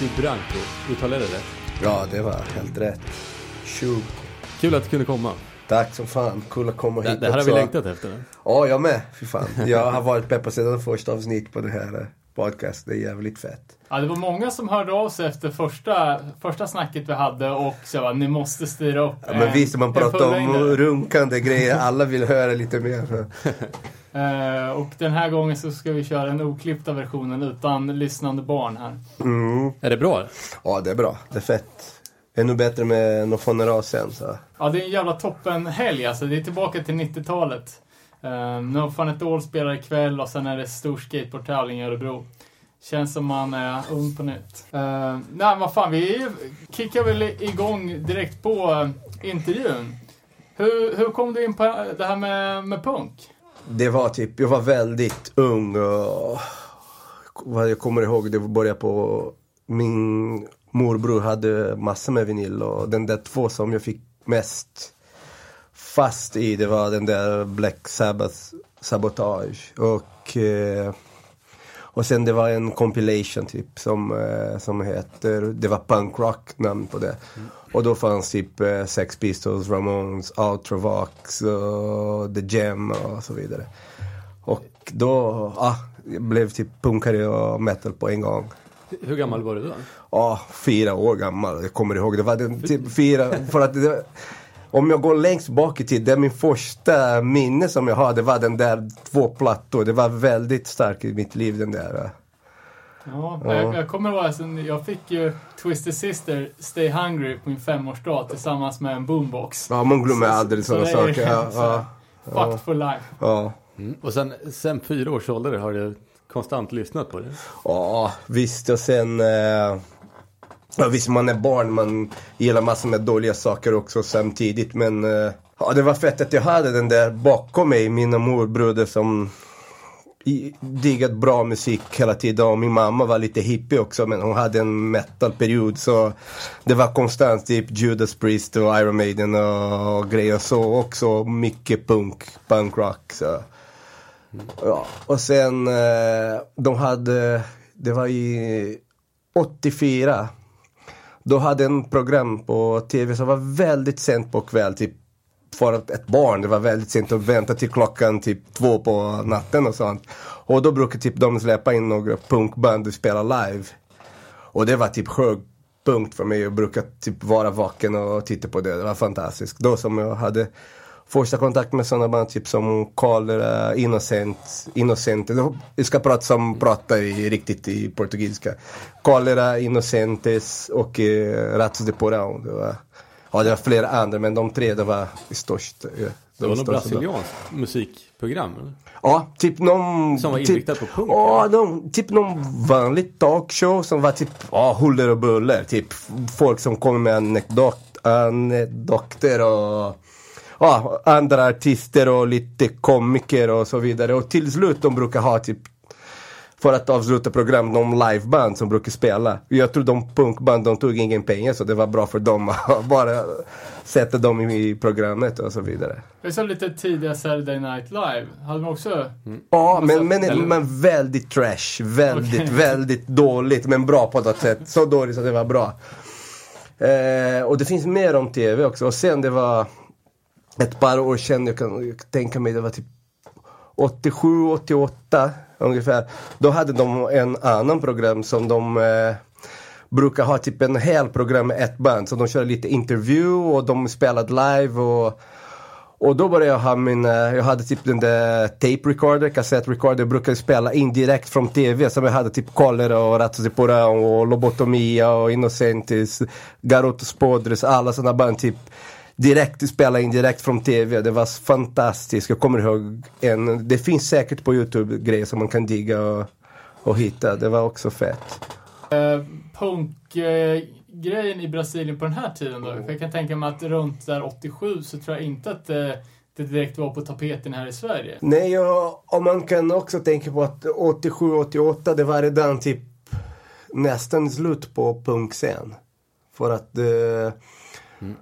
Speaker 1: Dubranco, uttalade jag det rätt?
Speaker 4: Ja, det var helt rätt. Tjo.
Speaker 1: Kul att du kunde komma.
Speaker 4: Tack som fan. Kul att komma
Speaker 1: Det,
Speaker 4: hit
Speaker 1: det här har
Speaker 4: också.
Speaker 1: vi längtat efter.
Speaker 4: Ja, jag med. Fy fan. Jag har varit peppad sedan första avsnitt på det här eh, podcast. Det är jävligt fett.
Speaker 3: Ja, det var många som hörde av sig efter första, första snacket vi hade och sa att ni måste styra upp
Speaker 4: Ja, men visst, man pratar om runkande grejer. Alla vill höra lite mer.
Speaker 3: Eh, och den här gången så ska vi köra den oklippta versionen utan lyssnande barn här.
Speaker 4: Mm.
Speaker 1: Är det bra?
Speaker 4: Ja, det är bra. Det är fett. Ännu bättre med någon funeral sen. Så.
Speaker 3: Ja, det är en jävla toppenhelg alltså. Det är tillbaka till 90-talet. Ehm, nu no Fun At All spelar ikväll och sen är det stor skateboardtävling i Örebro. Känns som man är ung på nytt. Uh, nej, vad fan, vi kickar väl igång direkt på uh, intervjun. Hur, hur kom du in på det här med, med punk?
Speaker 4: Det var typ, jag var väldigt ung och vad jag kommer ihåg, det började på min morbror hade massor med vinyl och den där två som jag fick mest fast i det var den där Black Sabbath Sabotage och eh, och sen det var en compilation typ som, eh, som heter, det var punk rock namn på det. Och då fanns typ eh, Sex Pistols, Ramones, Ultravox och The Jam och så vidare. Och då, ah, jag blev typ punkare och metal på en gång.
Speaker 1: Hur gammal var du då?
Speaker 4: Ja, fyra år gammal. Jag kommer ihåg. Det var den, typ fyra, för att det, om jag går längst bak i tid, det är min första minne som jag har. Det var den där två plattor. Det var väldigt starkt i mitt liv den där.
Speaker 3: Ja,
Speaker 4: Ja.
Speaker 3: Jag, jag kommer ihåg, alltså, jag fick ju Twisted Sister Stay Hungry på min femårsdag tillsammans med en boombox.
Speaker 4: Ja, man glömmer
Speaker 3: Så-
Speaker 4: aldrig
Speaker 3: så
Speaker 4: sådana
Speaker 3: är-
Speaker 4: saker. Ja,
Speaker 3: så-
Speaker 4: ja,
Speaker 3: Fucked for life.
Speaker 4: ja.
Speaker 1: Mm. Och sen, sen fyra års ålder har du konstant lyssnat på det.
Speaker 4: Ja, visst. Och sen... Eh, ja, visst, man är barn. Man gillar massor med dåliga saker också samtidigt. Men eh, ja, det var fett att jag hade den där bakom mig. Mina morbröder som diggat bra musik hela tiden. Och min mamma var lite hippie också. Men hon hade en metalperiod. Så det var konstant typ Judas Priest och Iron Maiden och, och grejer. Så också mycket punk, Punkrock. Så. Ja, och sen eh, de hade, det var i 84. Då hade en program på tv som var väldigt sent på kväll, typ för ett barn, det var väldigt sent att vänta till klockan typ två på natten och sånt. Och då brukade typ de släppa in några punkband och spela live. Och det var typ högpunkt för mig. Jag brukade typ vara vaken och titta på det. Det var fantastiskt. Då som jag hade första kontakt med sådana band typ som Cholera, Innocent, Innocent. Jag ska prata som pratar i, riktigt i portugisiska. Cholera, Innocentes och eh, Ratos de Porão. Det var, Ja, det var flera andra, men de tre det var störst. Ja, de
Speaker 1: Det var något brasilianskt musikprogram eller?
Speaker 4: Ja, typ någon...
Speaker 1: Som var
Speaker 4: typ,
Speaker 1: inriktad på punk,
Speaker 4: Ja, någon, typ någon vanlig talkshow som var typ, ja, huller och buller. Typ folk som kommer med anekdot, anekdoter och ja, andra artister och lite komiker och så vidare. Och till slut de brukar ha typ för att avsluta program, de liveband som brukar spela. Jag tror de punkband, de tog ingen pengar så det var bra för dem att bara sätta dem i programmet och så vidare.
Speaker 3: Det är som lite tidiga Saturday Night Live. Hade de också...
Speaker 4: Ja,
Speaker 3: Alltså,
Speaker 4: men, men,
Speaker 3: eller-
Speaker 4: men väldigt trash. Väldigt,
Speaker 3: Okej.
Speaker 4: väldigt dåligt. Men bra på något sätt. Så dåligt så det var bra. Eh, och det finns mer om tv också. Och sen det var ett par år sedan, jag kan tänka mig det var typ 87, 88 ungefär. Då hade de en annan program som de eh, brukar ha typ en hel program med ett band. Så de körde lite intervju och de spelade live och och då började jag ha min, eh, jag hade typ den där tape recorder, kassett recorder, jag brukade spela in direkt från tv. Som jag hade typ Cholera och Razzo och Lobotomia och Innocentis, Garotos Podres, alla sådana band typ. Direkt spela in direkt från tv. Det var fantastiskt. Jag kommer ihåg en, det finns säkert på youtube grejer som man kan digga och, och hitta. Det var också fett.
Speaker 3: Eh, Punkgrejen i Brasilien på den här tiden då? För jag kan tänka mig att runt där 87 så tror jag inte att eh, det direkt var på tapeten här i Sverige.
Speaker 4: Nej, och, och man kan också tänka på att 87, 88 det var redan typ nästan slut på punkscen. För att eh,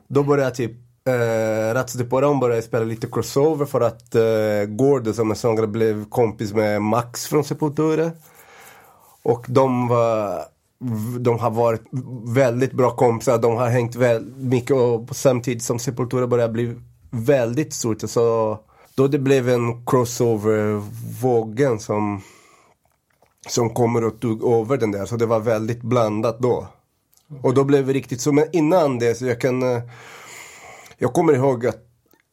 Speaker 4: då började typ eh, Razzo började spela lite crossover för att eh, Gordo som är sångare blev kompis med Max från Sepultura. Och de var de har varit väldigt bra kompisar, de har hängt väldigt mycket och samtidigt som Sepultura började bli väldigt stort. Så då det blev en crossover-vågen som, som kommer och tog över den där. Så det var väldigt blandat då. Och då blev det riktigt så. Men innan det så jag kan... Eh, eh, Jag kommer ihåg att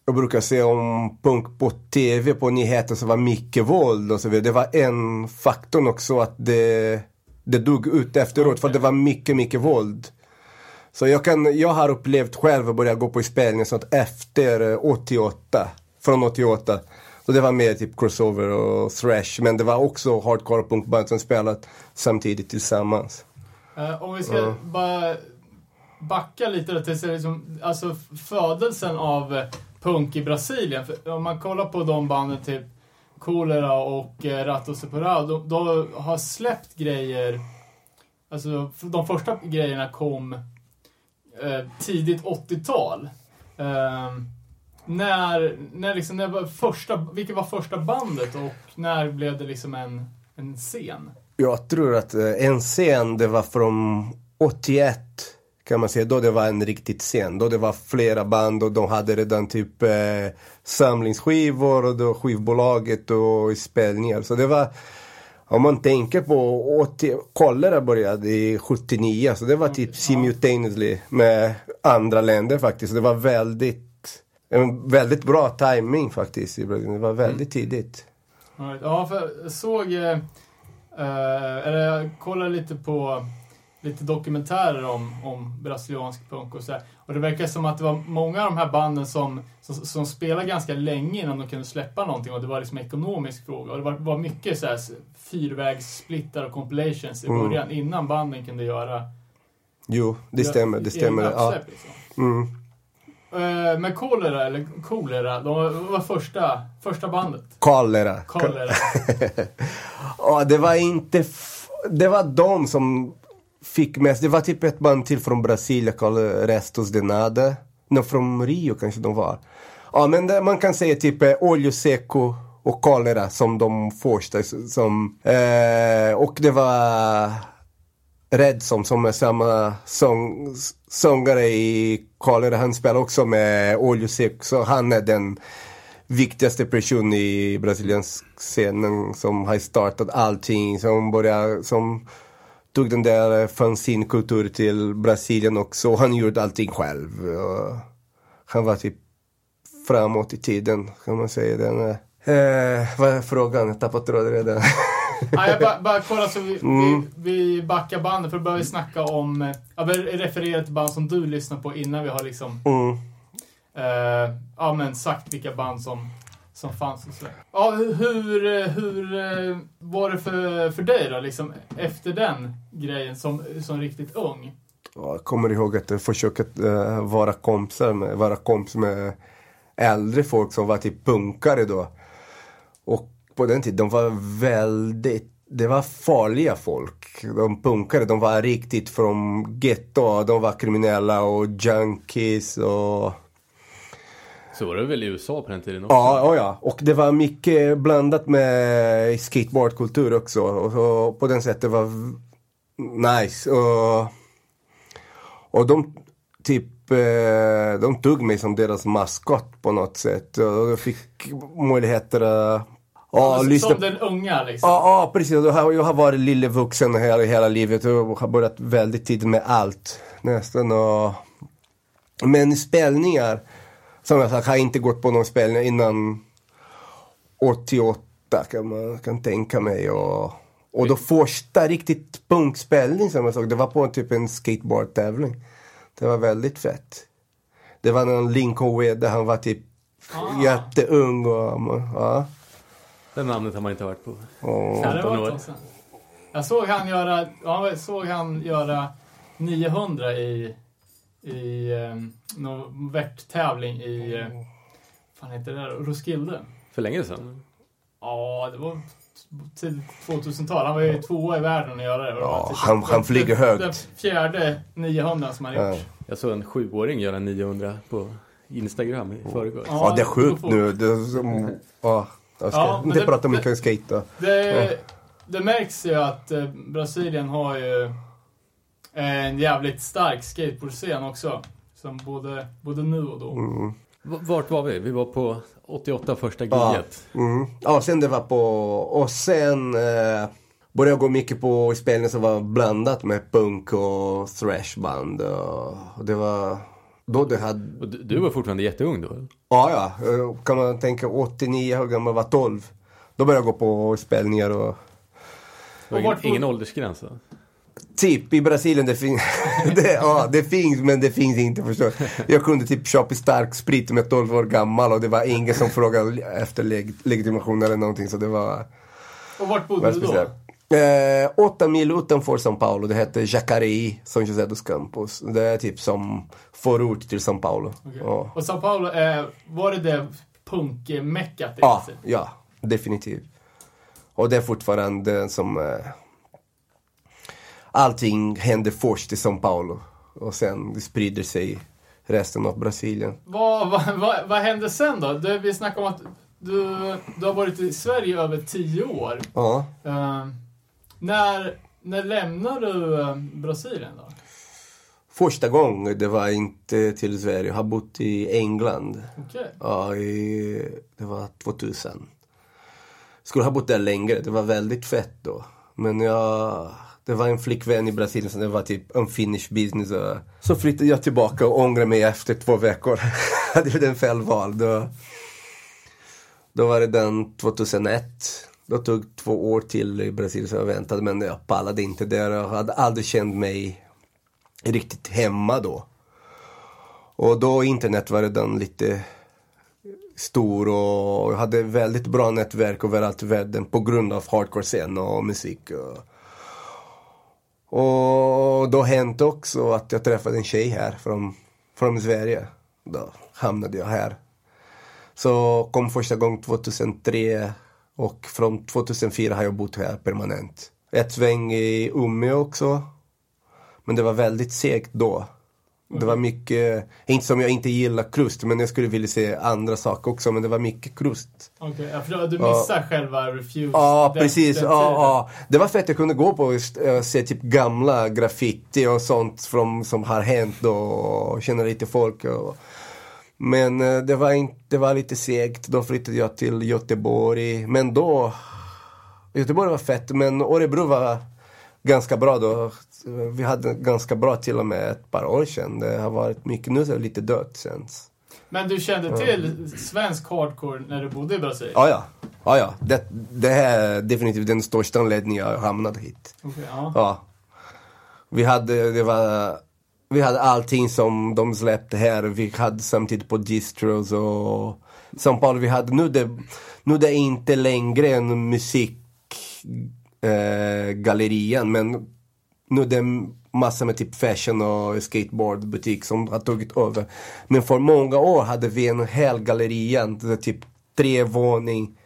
Speaker 4: jag brukar se om punk på tv på nyheter så var mycket våld och så vidare. Det var en faktor också att det, det dog ut efteråt för det var mycket, mycket våld. Så jag, kan, jag har upplevt själv att börja gå på spelningar sånt efter eh, 88. Från 88. Så det var mer typ crossover och thrash. Men det var också hardcore punkband som spelat samtidigt tillsammans.
Speaker 3: Eh, om vi ska
Speaker 4: Ja.
Speaker 3: bara backa lite då till liksom, alltså födelsen av eh, punk i Brasilien. För om man kollar på de banden typ Kolera och eh, Rato Separado, de, de har släppt grejer, alltså de första grejerna kom eh, tidigt 80-tal. Eh, när, när liksom, när var första, vilket var första bandet och när blev det liksom en, en scen?
Speaker 4: Jag tror att eh, en scen, det var från 81 kan man säga. Då det var en riktigt scen. Då det var flera band och de hade redan typ eh, samlingsskivor och då skivbolaget och spelningar. Så det var, om man tänker på 80, Cholera började i 79 så det var typ simultaneously med andra länder faktiskt. Så det var väldigt, en väldigt bra timing faktiskt i Brasilien. Det var väldigt tidigt.
Speaker 3: Ja, för jag såg... Eh, eh, eller jag kollade lite på lite dokumentärer om, om brasiliansk punk och så här. Och det verkar som att det var många av de här banden som, som, som spelade ganska länge innan de kunde släppa någonting och det var liksom en ekonomisk fråga. Och det var, var mycket så här fyrvägssplittar och compilations i
Speaker 4: Mm.
Speaker 3: början innan banden kunde göra...
Speaker 4: Jo, det stämmer. Det stämmer. Ja.
Speaker 3: liksom.
Speaker 4: Mm.
Speaker 3: Eh, Men Kolera, eller Kolera, de var första, första bandet.
Speaker 4: Cholera.
Speaker 3: Kolera.
Speaker 4: Ja, det var inte... Det var de som fick mest. Det var typ ett band till från Brasilien kallat Restos de Nada. No, från Rio kanske de var. Ja, men det, man kan säga typ eh, Olho Seco och Cholera som de första. Som, eh, och det var Red som är samma sång, sångare i Cholera. Han spelar också med Olho Seco. Så han är den viktigaste person i brasiliansk scenen som har startat allting. Som, börjar... som tog den där fanzinkultur till Brasilien också. Han gjorde allting själv. Han var typ framåt i tiden kan man säga. Den, eh, vad är frågan? Jag tappade tråden redan.
Speaker 3: Ja, jag bara, bara kolla så vi, mm. vi, vi backar bandet för då börjar vi snacka om... Eh, ja, vi refererar till band som du lyssnar på innan vi har liksom...
Speaker 4: Mm.
Speaker 3: Uh, ja, men sagt vilka band som, som fanns och sådär. Ja, hur, hur uh, var det för, för dig då, liksom efter den grejen som, som riktigt ung?
Speaker 4: Jag kommer ihåg att jag försökte uh, vara kompisar med, vara kompis med äldre folk som var typ punkare då. Och på den tiden, de var väldigt det var farliga folk. De punkare, de var riktigt från getto. De var kriminella och junkies och...
Speaker 1: Så var det väl i USA på den tiden också?
Speaker 4: Ja, oh ja. och det var mycket blandat med skateboardkultur också. Och, och på den sättet var nice. Och, och de typ, eh, de tog mig som deras maskot på något sätt. Och jag fick möjligheter att
Speaker 3: Ja, alltså, lyssna... Som den unga liksom?
Speaker 4: Ja, ja precis. Jag har, jag har varit lillevuxen hela, hela livet och har börjat väldigt tidigt med allt. Nästan och... Men spelningar, som jag sagt, har inte gått på någon spelning innan 88 kan man kan tänka mig. Och, och då första riktigt punkspelning som jag såg, det var på typ en skateboardtävling. Det var väldigt fett. Det var någon Lincoln Wede, han var typ ah. jätteung och ja.
Speaker 1: Det namnet har man inte varit på
Speaker 3: oh. 15 år. Jag såg han göra, jag såg han göra 900 i, i um, någon värttävling i, uh, fan heter det där, Roskilde.
Speaker 1: För länge sedan?
Speaker 3: Ja, det var tidigt 2000-tal. Han var ju tvåa i världen att göra det.
Speaker 4: Ja, typ han, han flyger högt. Den
Speaker 3: fjärde 900 som han ja. gjort.
Speaker 1: Jag såg en sjuåring göra 900 på Instagram i förrgår.
Speaker 4: Ja, ja, det är sjukt nu. Det, som, ja. Jag ska ja, inte det, prata om mycket skate
Speaker 3: det, ja. det märks ju att eh, Brasilien har ju en jävligt stark skateboardscen också. Som både, både nu och då.
Speaker 4: Mm.
Speaker 1: Vart var vi? Vi var på 88 första giget.
Speaker 4: Ja, mm. ja sen det var på... Och sen eh, började jag gå mycket på spelningar som var blandat med punk och thrashband. Och det var då det hade...
Speaker 1: Du, du var fortfarande jätteung då?
Speaker 4: Ja, ja. Eh, kan man tänka 89, hur gammal var 12? Då började jag gå på spelningar och...
Speaker 1: Det var ingen, ingen åldersgräns då?
Speaker 4: Typ, i Brasilien det finns, det, ja, det finns men det finns inte förstår Jag kunde typ köpa stark sprit med 12 år gammal och det var ingen som frågade efter leg legitimation eller någonting så det var...
Speaker 3: Och vart bodde du då?
Speaker 4: Eh, åtta mil utanför São Paulo. Det heter Jacareí, São José dos Campos. Det är typ som förort till São Paulo.
Speaker 3: Okay. Ja. Och São Paulo, eh, var det det punkmeckat?
Speaker 4: Ja, ja, definitivt. Och det är fortfarande som... Eh, allting händer först i São Paulo. Och sen det sprider sig resten av Brasilien.
Speaker 3: Vad, vad, vad, vad hände sen då? Du, vi snackade om att du, du har varit i Sverige över tio år.
Speaker 4: Ja.
Speaker 3: Uh, när, när lämnade du eh, Brasilien då?
Speaker 4: Första gången, det var inte till Sverige. Jag har bott i England.
Speaker 3: Okay.
Speaker 4: Ja, i, det var 2000. Skulle ha bott där längre. Det var väldigt fett då. Men jag... Det var en flickvän i Brasilien som det var typ unfinished business. Och så flyttade jag tillbaka och ångrade mig efter två veckor. det var en fel val. Då, då var det den 2001. Det tog två år till i Brasilien så jag väntade men jag pallade inte där. Jag hade aldrig känt mig riktigt hemma då. Och då internet var redan lite stor och jag hade väldigt bra nätverk överallt i världen på grund av hardcore-scen och musik. Och då hänt också att jag träffade en tjej här från, från Sverige. Då hamnade jag här. Så kom första gången 2003 och från 2004 har jag bott här permanent. Ett sväng i Umeå också. Men det var väldigt segt då. Det var mycket, inte som jag inte gillar krust, men jag skulle vilja se andra saker också, men det var mycket krust.
Speaker 3: Okej, okay, du missar ja. själva Refuse?
Speaker 4: Ja, den, precis. Den ja, ja. Det var fett, jag kunde gå på och eh, se typ gamla graffiti och sånt från, som har hänt då och känna lite folk. Och, men eh, det var, inte, det var lite segt. Då flyttade jag till Göteborg. Men då... Göteborg var fett, men Örebro var ganska bra då. Vi hade ganska bra till och med ett par år sedan. Det har varit mycket, nu är det lite dött sen.
Speaker 3: Men du kände till svensk hardcore när du bodde i Brasilien?
Speaker 4: Ja, ja. Ja, ja. Det, det här är definitivt den största anledningen jag hamnade hit.
Speaker 3: Okay, ja.
Speaker 4: Ja. Vi hade, det var, vi hade allting som de släppte här. Vi hade samtidigt på distros och São Paulo. Vi hade, nu det, nu det är inte längre en musikgallerian eh, men nu det är massa med typ fashion och skateboardbutik som har tagit över. Men för många år hade vi en hel galleria, typ tre våning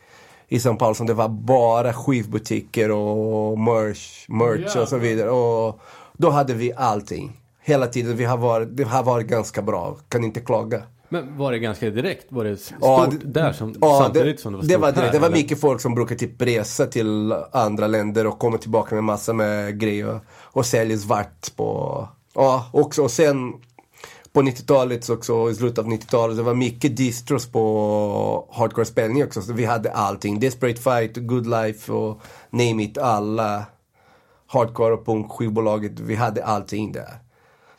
Speaker 4: i São Paulo som det var bara skivbutiker och merch, merch och så vidare. Och då hade vi allting. Hela tiden. Vi har varit, det har varit ganska bra. Kan inte klaga.
Speaker 1: Men var det ganska direkt? Var det stort
Speaker 4: ja,
Speaker 1: där som,
Speaker 4: ja,
Speaker 1: samtidigt
Speaker 4: det,
Speaker 1: som det var
Speaker 4: stort det var direkt.
Speaker 1: här?
Speaker 4: Det var
Speaker 1: eller?
Speaker 4: mycket folk som brukar typ resa till andra länder och komma tillbaka med massa med grejer och sälja svart på... Ja, också. Och sen på 90-talet också, i slutet av 90-talet, det var mycket distros på hardcore-spelning också. Så vi hade allting. Desperate Fight, Good Life och name it, alla hardcore och punk skivbolaget. Vi hade allting där.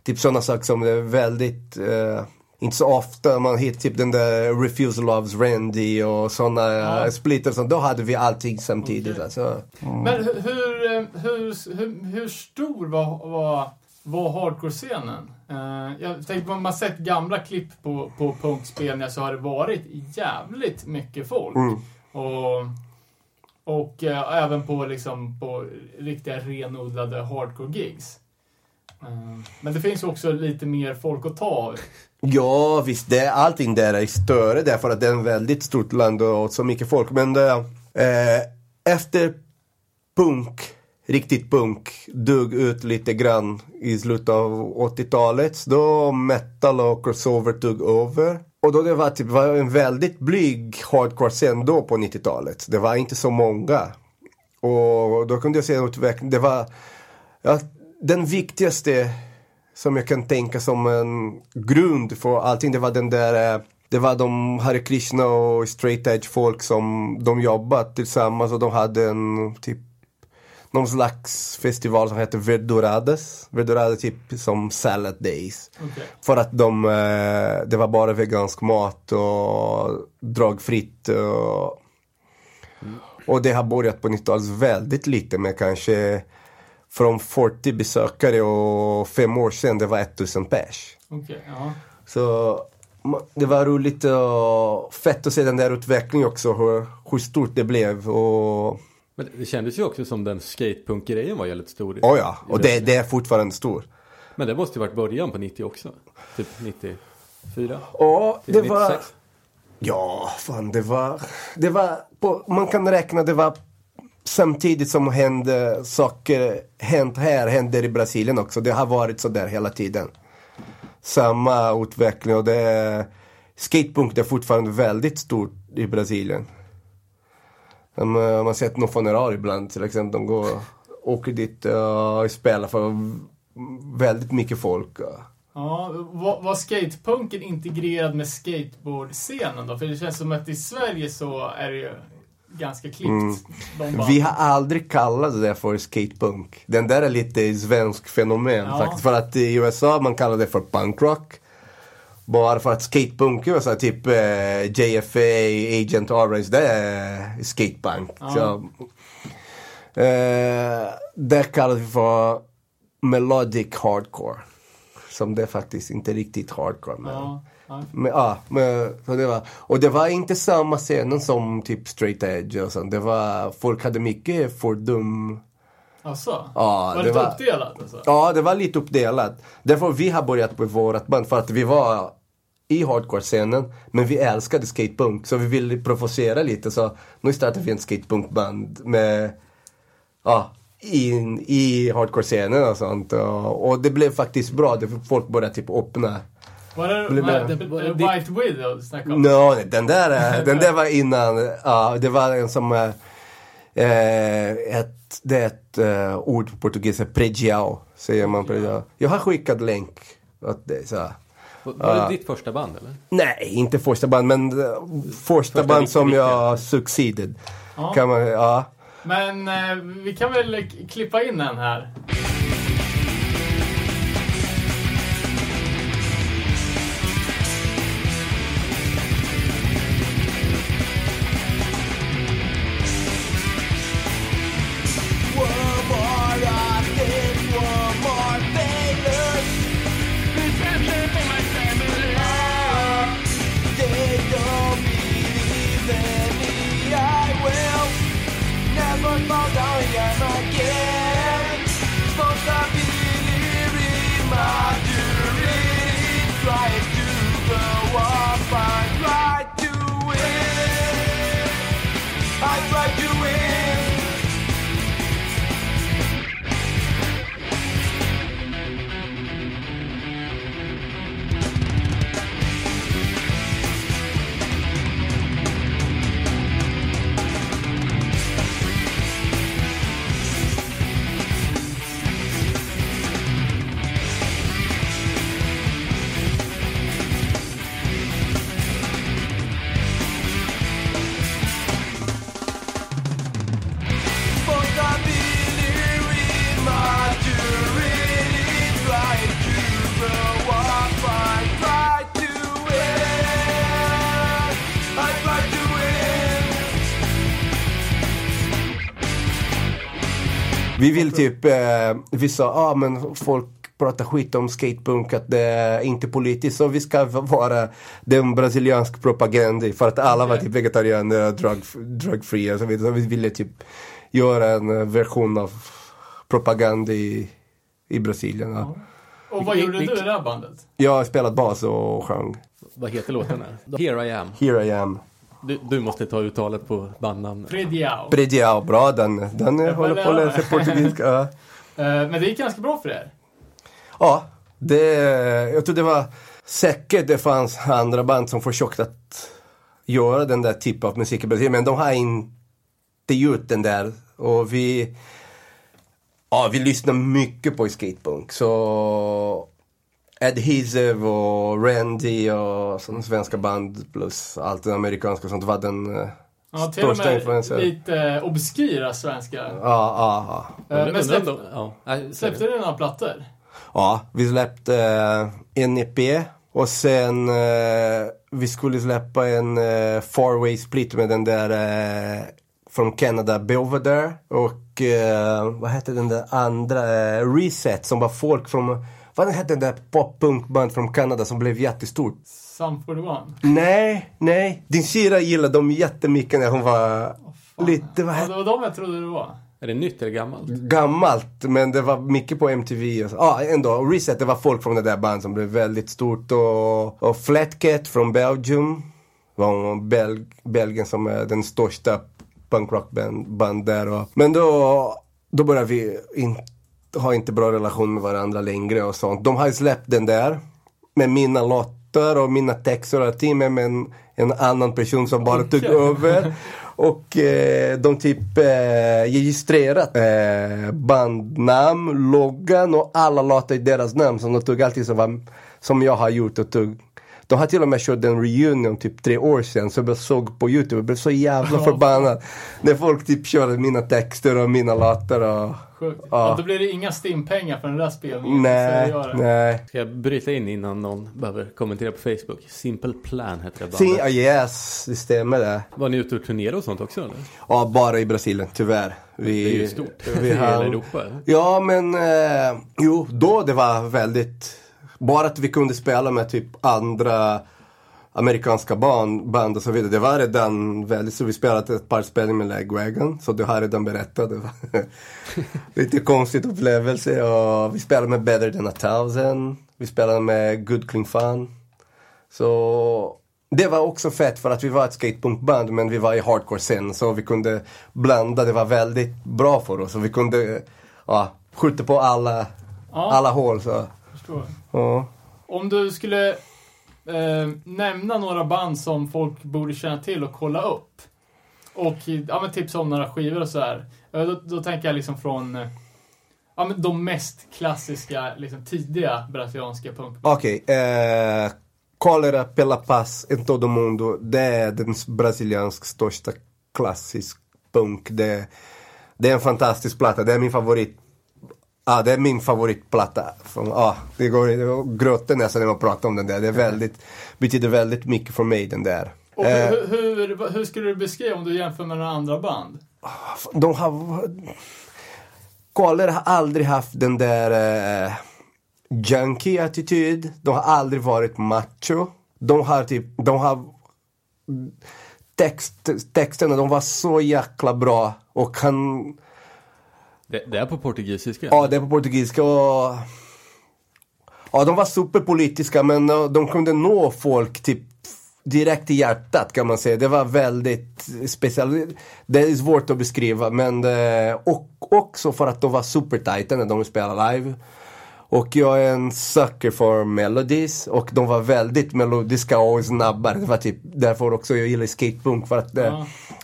Speaker 4: Typ sådana saker som är väldigt, eh, inte så ofta man hittar typ den där Refuse Loves Randy och sådana
Speaker 3: Ja.
Speaker 4: ja. splitter sånt. Då hade vi allting samtidigt.
Speaker 3: Okej.
Speaker 4: Alltså.
Speaker 3: Men hur, hur, eh, hur, hur, hur stor var, var, var hardcore-scenen? Eh, jag tänkte, man sett gamla klipp på, på punkspelningar så har det varit jävligt mycket folk.
Speaker 4: Mm.
Speaker 3: Och, och eh, även på, liksom, på riktiga renodlade hardcore-gigs. Eh, men det finns också lite mer folk att ta.
Speaker 4: Ja, visst, det, allting där är större därför att det är ett väldigt stort land och så mycket folk. Men det, eh, efter punk, riktigt punk, dog ut lite grann i slutet av 80-talet. Då metal och crossover tog över. Och då det var, typ, var en väldigt blyg hardcore-scen då på 90-talet. Det var inte så många. Och då kunde jag se en utveckling. Det var ja, den viktigaste som jag kan tänka som en grund för allting. Det var den där, eh, det var de Hare Krishna och straight edge folk som de jobbat tillsammans och de hade en typ någon slags festival som heter Verdurades. Verdurades typ som salad days.
Speaker 3: Okej.
Speaker 4: För att de, eh, det var bara vegansk mat och dragfritt. Och, och det har börjat på 90-talet väldigt lite med kanske från 40 besökare och fem år sedan det var 1000 pers.
Speaker 3: Okej, ja.
Speaker 4: Så det var roligt och fett att se den där utvecklingen också, hur, hur stort det blev. Och,
Speaker 1: Men det kändes ju också som den skatepunk-grejen var jävligt stor.
Speaker 4: oh ja, och det, det är fortfarande stor.
Speaker 1: Men det måste ju varit början på 90 också. Typ 94.
Speaker 4: Ja, det var...
Speaker 1: 96.
Speaker 4: Ja, fan det var... Det var på, man kan räkna, det var samtidigt som hände saker, hänt här, händer i Brasilien också. Det har varit så där hela tiden. Samma utveckling och det... är... Skatepunk är fortfarande väldigt stort i Brasilien. Man har sett någon funeral ibland till exempel. De går, åker dit och spelar för väldigt mycket folk.
Speaker 3: Ja, var, var skatepunken integrerad med skateboardscenen då? För det känns som att i Sverige så är det ju ganska klippt.
Speaker 4: Mm. Vi har aldrig kallat det för skatepunk. Den där är lite svensk fenomen
Speaker 3: Ja.
Speaker 4: faktiskt. För att i USA man kallar det för punkrock. Bara för att skatepunk så här, typ eh, JFA, Agent Orange, det är skatepunk.
Speaker 3: Ja.
Speaker 4: Så, eh, det kallar vi för melodic hardcore. Som det är faktiskt inte riktigt hardcore. Men,
Speaker 3: ja.
Speaker 4: Men, ja, men, så det var, och det var inte samma scenen som typ straight edge och sånt. Det var, folk hade mycket fördom.
Speaker 3: Alltså?
Speaker 4: Ja,
Speaker 3: var
Speaker 4: det var-
Speaker 3: uppdelat alltså?
Speaker 4: Ja, det var lite uppdelat. Därför vi har börjat på vårt band. För att vi var i hardcore-scenen, men vi älskade skatepunk. Så vi ville provocera lite. Så nu startade vi en skatepunkband med, ja, in, i hardcore-scenen och sånt. Och, och det blev faktiskt bra. Folk började typ öppna.
Speaker 3: Var det,
Speaker 4: Blev
Speaker 3: var
Speaker 4: det-
Speaker 1: var
Speaker 3: White Widow du snackade om?
Speaker 4: No, nej, den där, är- den där var innan, ja, det var en som, eh, ett, det är ett eh, ord på portugisiska, pregiao, säger man pregiao. Jag har skickat länk åt dig, så.
Speaker 1: Var, var det ditt första band eller?
Speaker 4: Nej, inte första band, men eh, första band
Speaker 1: riktigt-
Speaker 4: som
Speaker 1: riktiga.
Speaker 4: jag succeeded.
Speaker 3: Ja.
Speaker 4: Kan man, ja.
Speaker 3: Men eh, vi kan väl klippa in en här.
Speaker 4: Vi vill typ, eh, vi sa, ja ah, men folk pratar skit om skatepunk, att det är inte politiskt. Så vi ska vara den brasiliansk propaganda för att alla var typ vegetarianer, drug, drugfria och så vidare. Så vi ville typ göra en version av propaganda i, i Brasilien. Ja.
Speaker 3: Och vad gjorde du i det här bandet?
Speaker 4: Jag har spelat bas och sjöng.
Speaker 1: Vad heter låten? Here I am.
Speaker 4: Here I am.
Speaker 1: Du, du, måste ta uttalet på bandnamnet.
Speaker 3: Prediao.
Speaker 4: Prediao, bra den. Den håller på att lära sig portugisiska. Ja.
Speaker 3: Eh, men det gick ganska bra för er.
Speaker 4: Ja, det, jag tror det var säkert det fanns andra band som försökte att göra den där typen av musik i Brasilien, men de har inte gjort den där. Och vi, ja, vi lyssnar mycket på skatepunk. Så Adhesive och Randy och sådana svenska band plus allt det amerikanska sånt var den uh,
Speaker 3: Ja, till och med lite obskyra svenska. Ja,
Speaker 4: ja,
Speaker 3: ja. Uh, men släpp, ja. släppte du några plattor?
Speaker 4: Ja, vi släppte en EP och sen vi skulle släppa en uh, four way split med den där uh, från Canada, Belvedere och uh, vad hette den där andra, Reset som var folk från vad hette den där pop-punkband från Kanada som blev jättestort?
Speaker 3: Sum 41?
Speaker 4: Nej, nej. Din syra gillade dem jättemycket när hon var oh, lite...
Speaker 3: Vad ja, det var de jag trodde det var.
Speaker 1: Är det nytt eller gammalt?
Speaker 4: Gammalt, men det var mycket på MTV. Ja, ah, ändå. Reset, det var folk från det där bandet som blev väldigt stort. Och, och Flatcat från Belgium. Var Bel Belgien som är den största punkrockband där. Och, men då, då började vi inte har inte bra relation med varandra längre och sånt. De har släppt den där med mina låtar och mina texter och allting med en, en annan person som bara tog över. Och eh, de typ eh, registrerat eh, bandnamn, loggan och alla låtar i deras namn som de tog alltid som, var, som jag har gjort och tog de har till och med kört en reunion typ tre år sedan som jag såg på Youtube. Jag blev så jävla förbannad. När folk typ körde mina texter och mina låtar och...
Speaker 3: Sjukt. Ja. då blir det inga stimpengar för den där spelningen.
Speaker 4: Nej, nej.
Speaker 1: Ska jag bryta in innan någon behöver kommentera på Facebook? Simple Plan heter det
Speaker 4: bandet. Si yes, det stämmer det.
Speaker 1: Var ni ute och turnerade och sånt också eller?
Speaker 4: Ja, bara i Brasilien, tyvärr.
Speaker 1: Vi, det är ju stort. Vi har... Hela Europa.
Speaker 4: Ja, men eh, jo, då det var väldigt bara att vi kunde spela med typ andra amerikanska band, band och så vidare. Det var redan väldigt så. Vi spelade ett par spelningar med Legwagon. Så du har redan berättat. Det var lite konstigt upplevelse. Och vi spelade med Better than a thousand. Vi spelade med Good Clean Fun. Så det var också fett för att vi var ett skatepunkband men vi var i hardcore scen så vi kunde blanda. Det var väldigt bra för oss och vi kunde ja, skjuta på alla, ja. alla hål. Så.
Speaker 3: Ja. Om du skulle eh, nämna några band som folk borde känna till och kolla upp. Och ja, men tipsa om några skivor och sådär. Eh, då, då tänker jag liksom från eh, ja, men de mest klassiska, liksom, tidiga brasilianska punkbanden.
Speaker 4: Okej. Okay, eh, Cholera Pela Paz en todo mundo. Det är den brasiliansk största klassisk punk. Det, det är en fantastisk platta. Det är min favorit Ja, det är min favoritplatta. Ja, det går, det gråter nästan när man pratar om den där. Det är väldigt, betyder väldigt mycket för mig den där.
Speaker 3: Och eh, hur, hur, hur, skulle du beskriva om du jämför med några andra band?
Speaker 4: De har... Koller har aldrig haft den där uh, junkie attityd. De har aldrig varit macho. De har typ, de har text, texterna, de var så jäkla bra och kan
Speaker 1: det, det, är på portugisiska?
Speaker 4: Ja, det är på portugisiska och... Ja, de var superpolitiska men eh, de kunde nå folk typ direkt i hjärtat kan man säga. Det var väldigt speciellt. Det är svårt att beskriva men det, och också för att de var supertajta när de spelade live. Och jag är en sucker för melodies och de var väldigt melodiska och snabbare. Det var typ därför också jag gillar skatepunk för att det,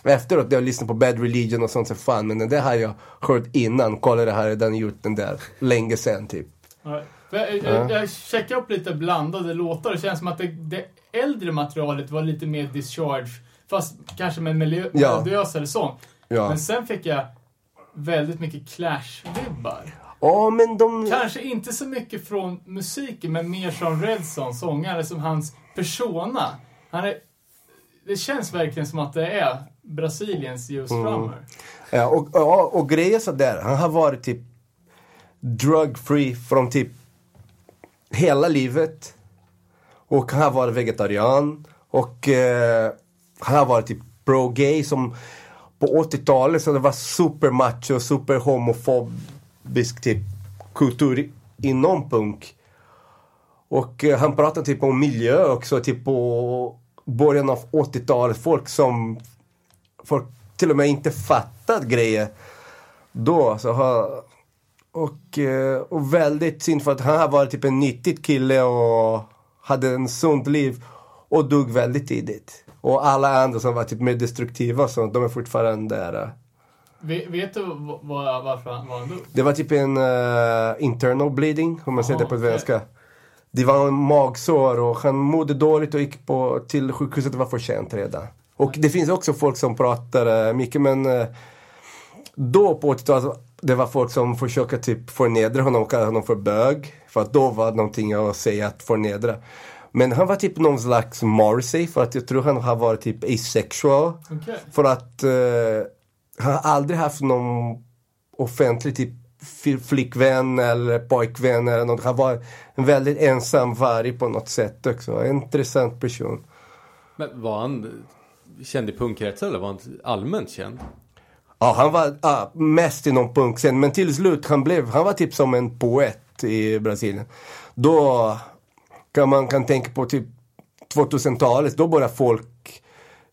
Speaker 4: ja. efteråt när jag lyssnade på Bad Religion och sånt så fan men det har jag hört innan. Kolla det här redan gjort den där länge sen typ.
Speaker 3: Ja. Jag, jag, jag checkade upp lite blandade låtar. Det känns som att det, det äldre materialet var lite mer discharge. Fast kanske med melodiösare ja. sång. Ja. Men sen fick jag väldigt mycket Clash-vibbar.
Speaker 4: Ja, men de...
Speaker 3: Kanske inte så mycket från musiken, men mer som Redson, sångare, som hans persona. Han är... Det känns verkligen som att det är Brasiliens ljusframmar. Mm.
Speaker 4: Ja, och, och, och grejen sådär, han har varit typ drug-free från typ hela livet. Och han har varit vegetarian. Och eh, han har varit typ pro-gay som på 80-talet så det var super macho, super homofobisk typ kultur inom punk. Och eh, han pratade typ om miljö också, typ på början av 80-talet. Folk som folk till och med inte fattat grejer då. Alltså, så har, och, eh, och väldigt synd för att han har varit typ en nyttig kille och hade en sunt liv och dog väldigt tidigt. Och alla andra som var typ mer destruktiva så de är fortfarande där.
Speaker 3: Vet, du varför han, var dog?
Speaker 4: Det var typ en uh, internal bleeding, om man säger det på svenska. Det var en magsår och han mådde dåligt och gick på, till sjukhuset, det var för sent redan. Och det finns också folk som pratar uh, mycket men uh, då på 80-talet det var folk som försökte typ förnedra honom och kalla honom för bög. För att då var det någonting att säga att förnedra. Men han var typ någon slags Morrissey för att jag tror han har varit typ asexual.
Speaker 3: Okay.
Speaker 4: För att uh, han har aldrig haft någon offentlig typ flickvän eller pojkvän eller något. Han var en väldigt ensam varg på något sätt också. En intressant person.
Speaker 1: Men var han känd i punkkretsar eller var han allmänt känd?
Speaker 4: Ja, han var ja, mest inom punkscenen. Men till slut, han blev, han var typ som en poet i Brasilien. Då kan man kan tänka på typ 2000-talet, då började folk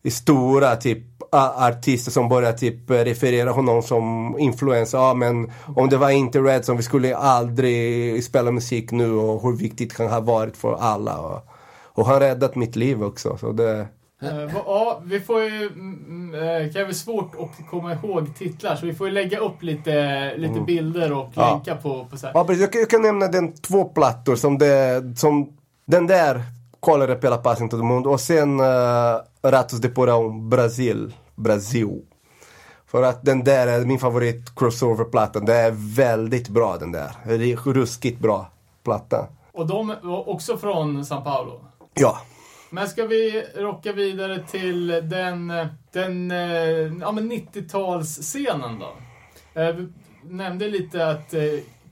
Speaker 4: stora typ artister som började typ referera honom som influencer. Ja men om det var inte Red som vi skulle aldrig spela musik nu och hur viktigt han har varit för alla. Och, och han räddat mitt liv också. Så det,
Speaker 3: Uh, ja, vi får ju... Uh, kan vara svårt att komma ihåg titlar, så vi får ju lägga upp lite, lite mm. bilder och ja. länka på, på så här.
Speaker 4: Ja, precis. Jag, jag kan nämna den två plattor som det... Som, den där, Colore pela Paz todo mundo och sen uh, Ratos de Porão Brasil. Brasil. För att den där är min favorit crossover-platta. Den är väldigt bra den där. Ruskigt bra platta.
Speaker 3: Och de var också från São Paulo?
Speaker 4: Ja.
Speaker 3: Men ska vi rocka vidare till den, den ja, 90-talsscenen då? Eh, vi nämnde lite att eh,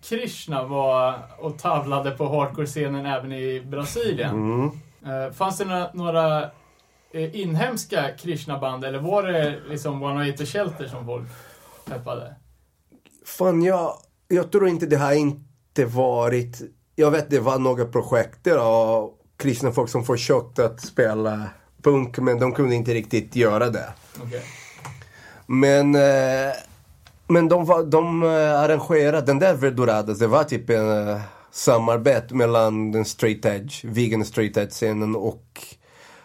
Speaker 3: Krishna var och tavlade på hardcore-scenen även i Brasilien.
Speaker 4: Mm.
Speaker 3: Eh, fanns det några, några inhemska Krishna-band eller var det liksom One Eight Shelter som folk peppade?
Speaker 4: Fan, jag, jag tror inte det har inte varit... Jag vet det var några projekt och kristna folk som försökte att spela punk men de kunde inte riktigt göra det.
Speaker 3: Okay.
Speaker 4: Men, eh, men de, var, de eh, arrangerade den där Verdoradas, det var typ en eh, samarbete mellan den straight edge, vegan straight edge scenen och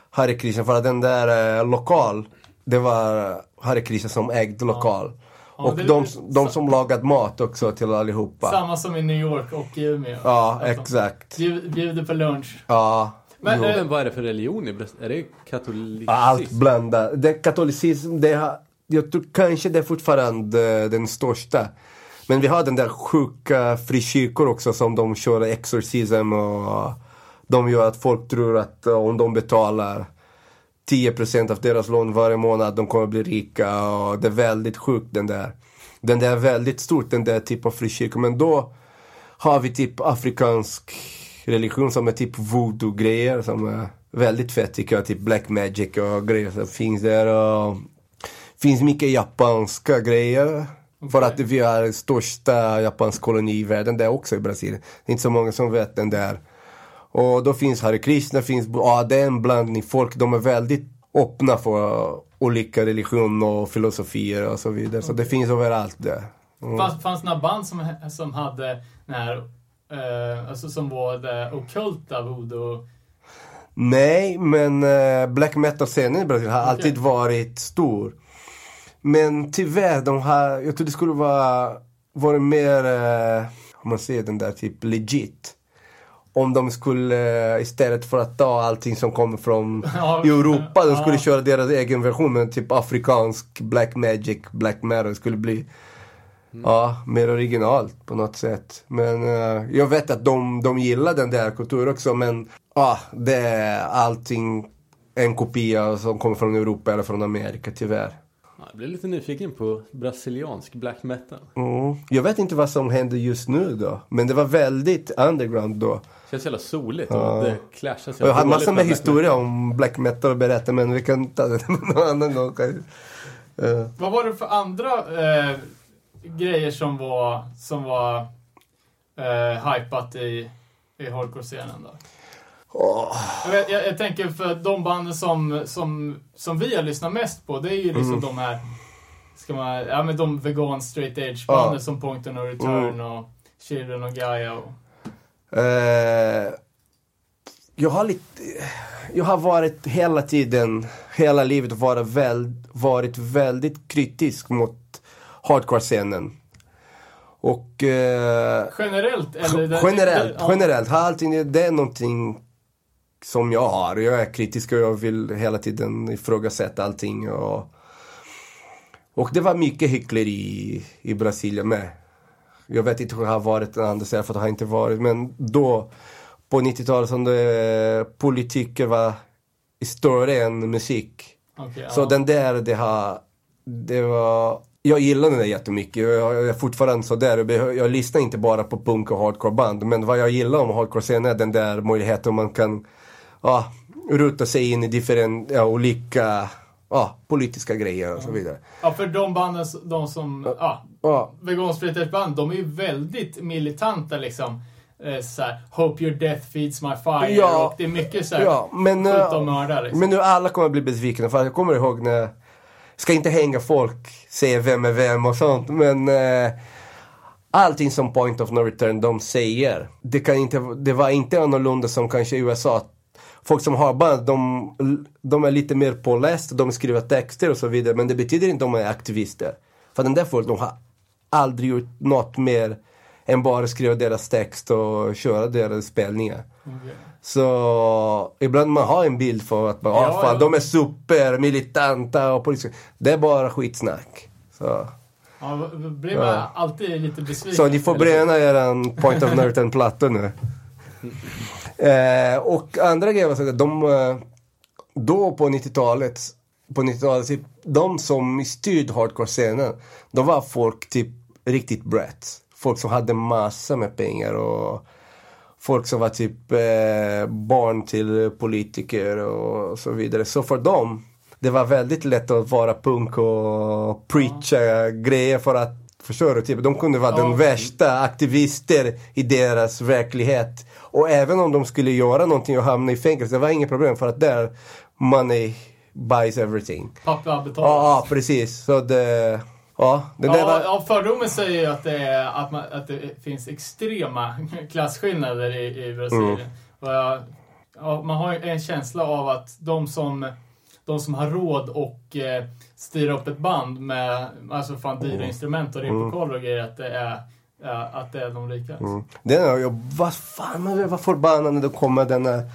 Speaker 4: Hare Krishna. För att den där eh, lokal, det var Hare Krishna som ägde lokal. Ja. Ja, och de, de som lagat mat också till allihopa.
Speaker 3: Samma som i New York och i Umeå.
Speaker 4: Ja, alltså, exakt.
Speaker 3: Bjuder på lunch.
Speaker 4: Ja.
Speaker 1: Men, men vad är det för religion i? Är det katolicism?
Speaker 4: Allt blandat. Det katolicism, det har, jag tror kanske det är fortfarande eh, den största. Men vi har den där sjuka frikyrkor också som de kör exorcism och de gör att folk tror att eh, om de betalar 10% av deras lån varje månad, de kommer bli rika och det är väldigt sjukt den där. Den där är väldigt stort, den där typen av frikyrkor. Men då har vi typ afrikansk religion som är typ voodoo-grejer som är väldigt fett tycker jag. Typ black magic och grejer som finns där. Och finns mycket japanska grejer. Okay. För att vi har största japansk koloni i världen där också i Brasilien. Det är inte så många som vet den där. Och då finns Hare Krishna, finns, ja det är en blandning folk. De är väldigt öppna för olika religioner och filosofier och så vidare. Okay. Så det finns överallt där.
Speaker 3: Mm. Fanns, fanns det några band som, som hade den här, eh, alltså som var det ockulta voodoo?
Speaker 4: Nej, men eh, black metal-scenen i Brasilien har okay. alltid varit stor. Men tyvärr, de har, jag tror det skulle vara, vara mer, eh, om man säger den där typ legit om de skulle istället för att ta allting som kommer från ja, Europa, de skulle ja. köra deras egen version med typ afrikansk black magic, black metal. skulle bli mm. ja, mer originalt på något sätt. Men uh, jag vet att de, de gillar den där kulturen också men ja, det är allting en kopia som kommer från Europa eller från Amerika tyvärr.
Speaker 1: Jag blir lite nyfiken på brasiliansk black metal.
Speaker 4: Mm. Jag vet inte vad som händer just nu då. Men det var väldigt underground då.
Speaker 1: Känns jävla soligt och det clashar
Speaker 4: jag har massor med historia om black metal att berätta men vi kan ta det någon annan gång. kanske. Eh,
Speaker 3: Vad var det för andra eh, grejer som var, som var eh, hypat i, i hardcore-scenen då?
Speaker 4: Åh.
Speaker 3: Jag, jag, jag tänker för de banden som, som, som vi har lyssnat mest på, det är ju liksom de här, ska man, ja men de vegan straight edge banden
Speaker 4: Ja.
Speaker 3: som Point of No Return och Children of Gaia och...
Speaker 4: Eh, jag har lite... Jag har varit hela tiden, hela livet varit, väl, varit väldigt kritisk mot hardcore-scenen. Och... Eh,
Speaker 3: Generellt eller? det-
Speaker 4: generellt,
Speaker 3: ja.
Speaker 4: generellt. Har allting, det är någonting som jag har. Jag är kritisk och jag vill hela tiden ifrågasätta allting. Och, och det var mycket hyckleri i, i Brasilien med. Jag vet inte hur det har varit andra sidan för det har inte varit. Men då, på 90-talet, som det, politiker var större än musik.
Speaker 3: Okej,
Speaker 4: Så
Speaker 3: ja.
Speaker 4: den där, det har, det var, jag gillar den där jättemycket. Jag, jag är fortfarande så där. Jag, behö- jag lyssnar inte bara på punk och hardcore-band. Men vad jag gillar om hardcore-scenen är den där möjligheten man kan, ja, ruta sig in i different, ja, olika, ja, politiska grejer och så vidare.
Speaker 3: ja, för de banden, de som, ja,
Speaker 4: Ja,
Speaker 3: vegan straight edge band, de är ju väldigt militanta liksom. Eh, såhär, Hope your death feeds my fire.
Speaker 4: Ja.
Speaker 3: Och det är mycket såhär,
Speaker 4: ja men,
Speaker 3: skjuta
Speaker 4: eh,
Speaker 3: och mörda liksom.
Speaker 4: men nu alla kommer bli besvikna. För jag kommer ihåg när, ska inte hänga folk, säga vem är vem och sånt. Men eh, allting som Point of No Return de säger, det, kan inte, det var inte annorlunda som kanske i USA. Folk som har band, de, de är lite mer pålästa, de skriver texter och så vidare. Men det betyder inte att de är aktivister. För den där folk, de har aldrig gjort något mer än bara skriva deras text och köra deras spelningar.
Speaker 3: Okej.
Speaker 4: Så ibland man har en bild för att bara,
Speaker 3: Ja,
Speaker 4: ah, fan,
Speaker 3: ja.
Speaker 4: de är supermilitanta och politiska. Det är bara skitsnack. Så,
Speaker 3: Ja, blir man
Speaker 4: Ja.
Speaker 3: alltid lite besviken.
Speaker 4: så ni får bränna eran Point of No Return-platta nu. eh, och andra grejer var så att de, eh, då på 90-talet, på 90-talet, typ, de som styrde hardcore-scenen, de var folk typ riktigt brett. Folk som hade massa med pengar och folk som var typ eh, barn till politiker och så vidare. Så för dem, det var väldigt lätt att vara punk och preacha grejer för att Förstår du? Typ, de kunde vara
Speaker 3: Ja.
Speaker 4: den värsta aktivister i deras verklighet. Och även om de skulle göra någonting och hamna i fängelse, det var inget problem för att där, money buys everything.
Speaker 3: Pappa betalar.
Speaker 4: Ja, precis. Så det, ja, det där
Speaker 3: Ja,
Speaker 4: var...
Speaker 3: ja, fördomen säger ju att det, är, att, man, att det finns extrema klasskillnader i, i Brasilien.
Speaker 4: Mm.
Speaker 3: Jag, ja, man har en känsla av att de som, de som har råd och eh, styra upp ett band med alltså fan dyra
Speaker 4: Mm.
Speaker 3: instrument och replokaler och grejer, att det är, ja, att det är de rika.
Speaker 4: Mm. Den jag, vad fan, man var förbannad när det den här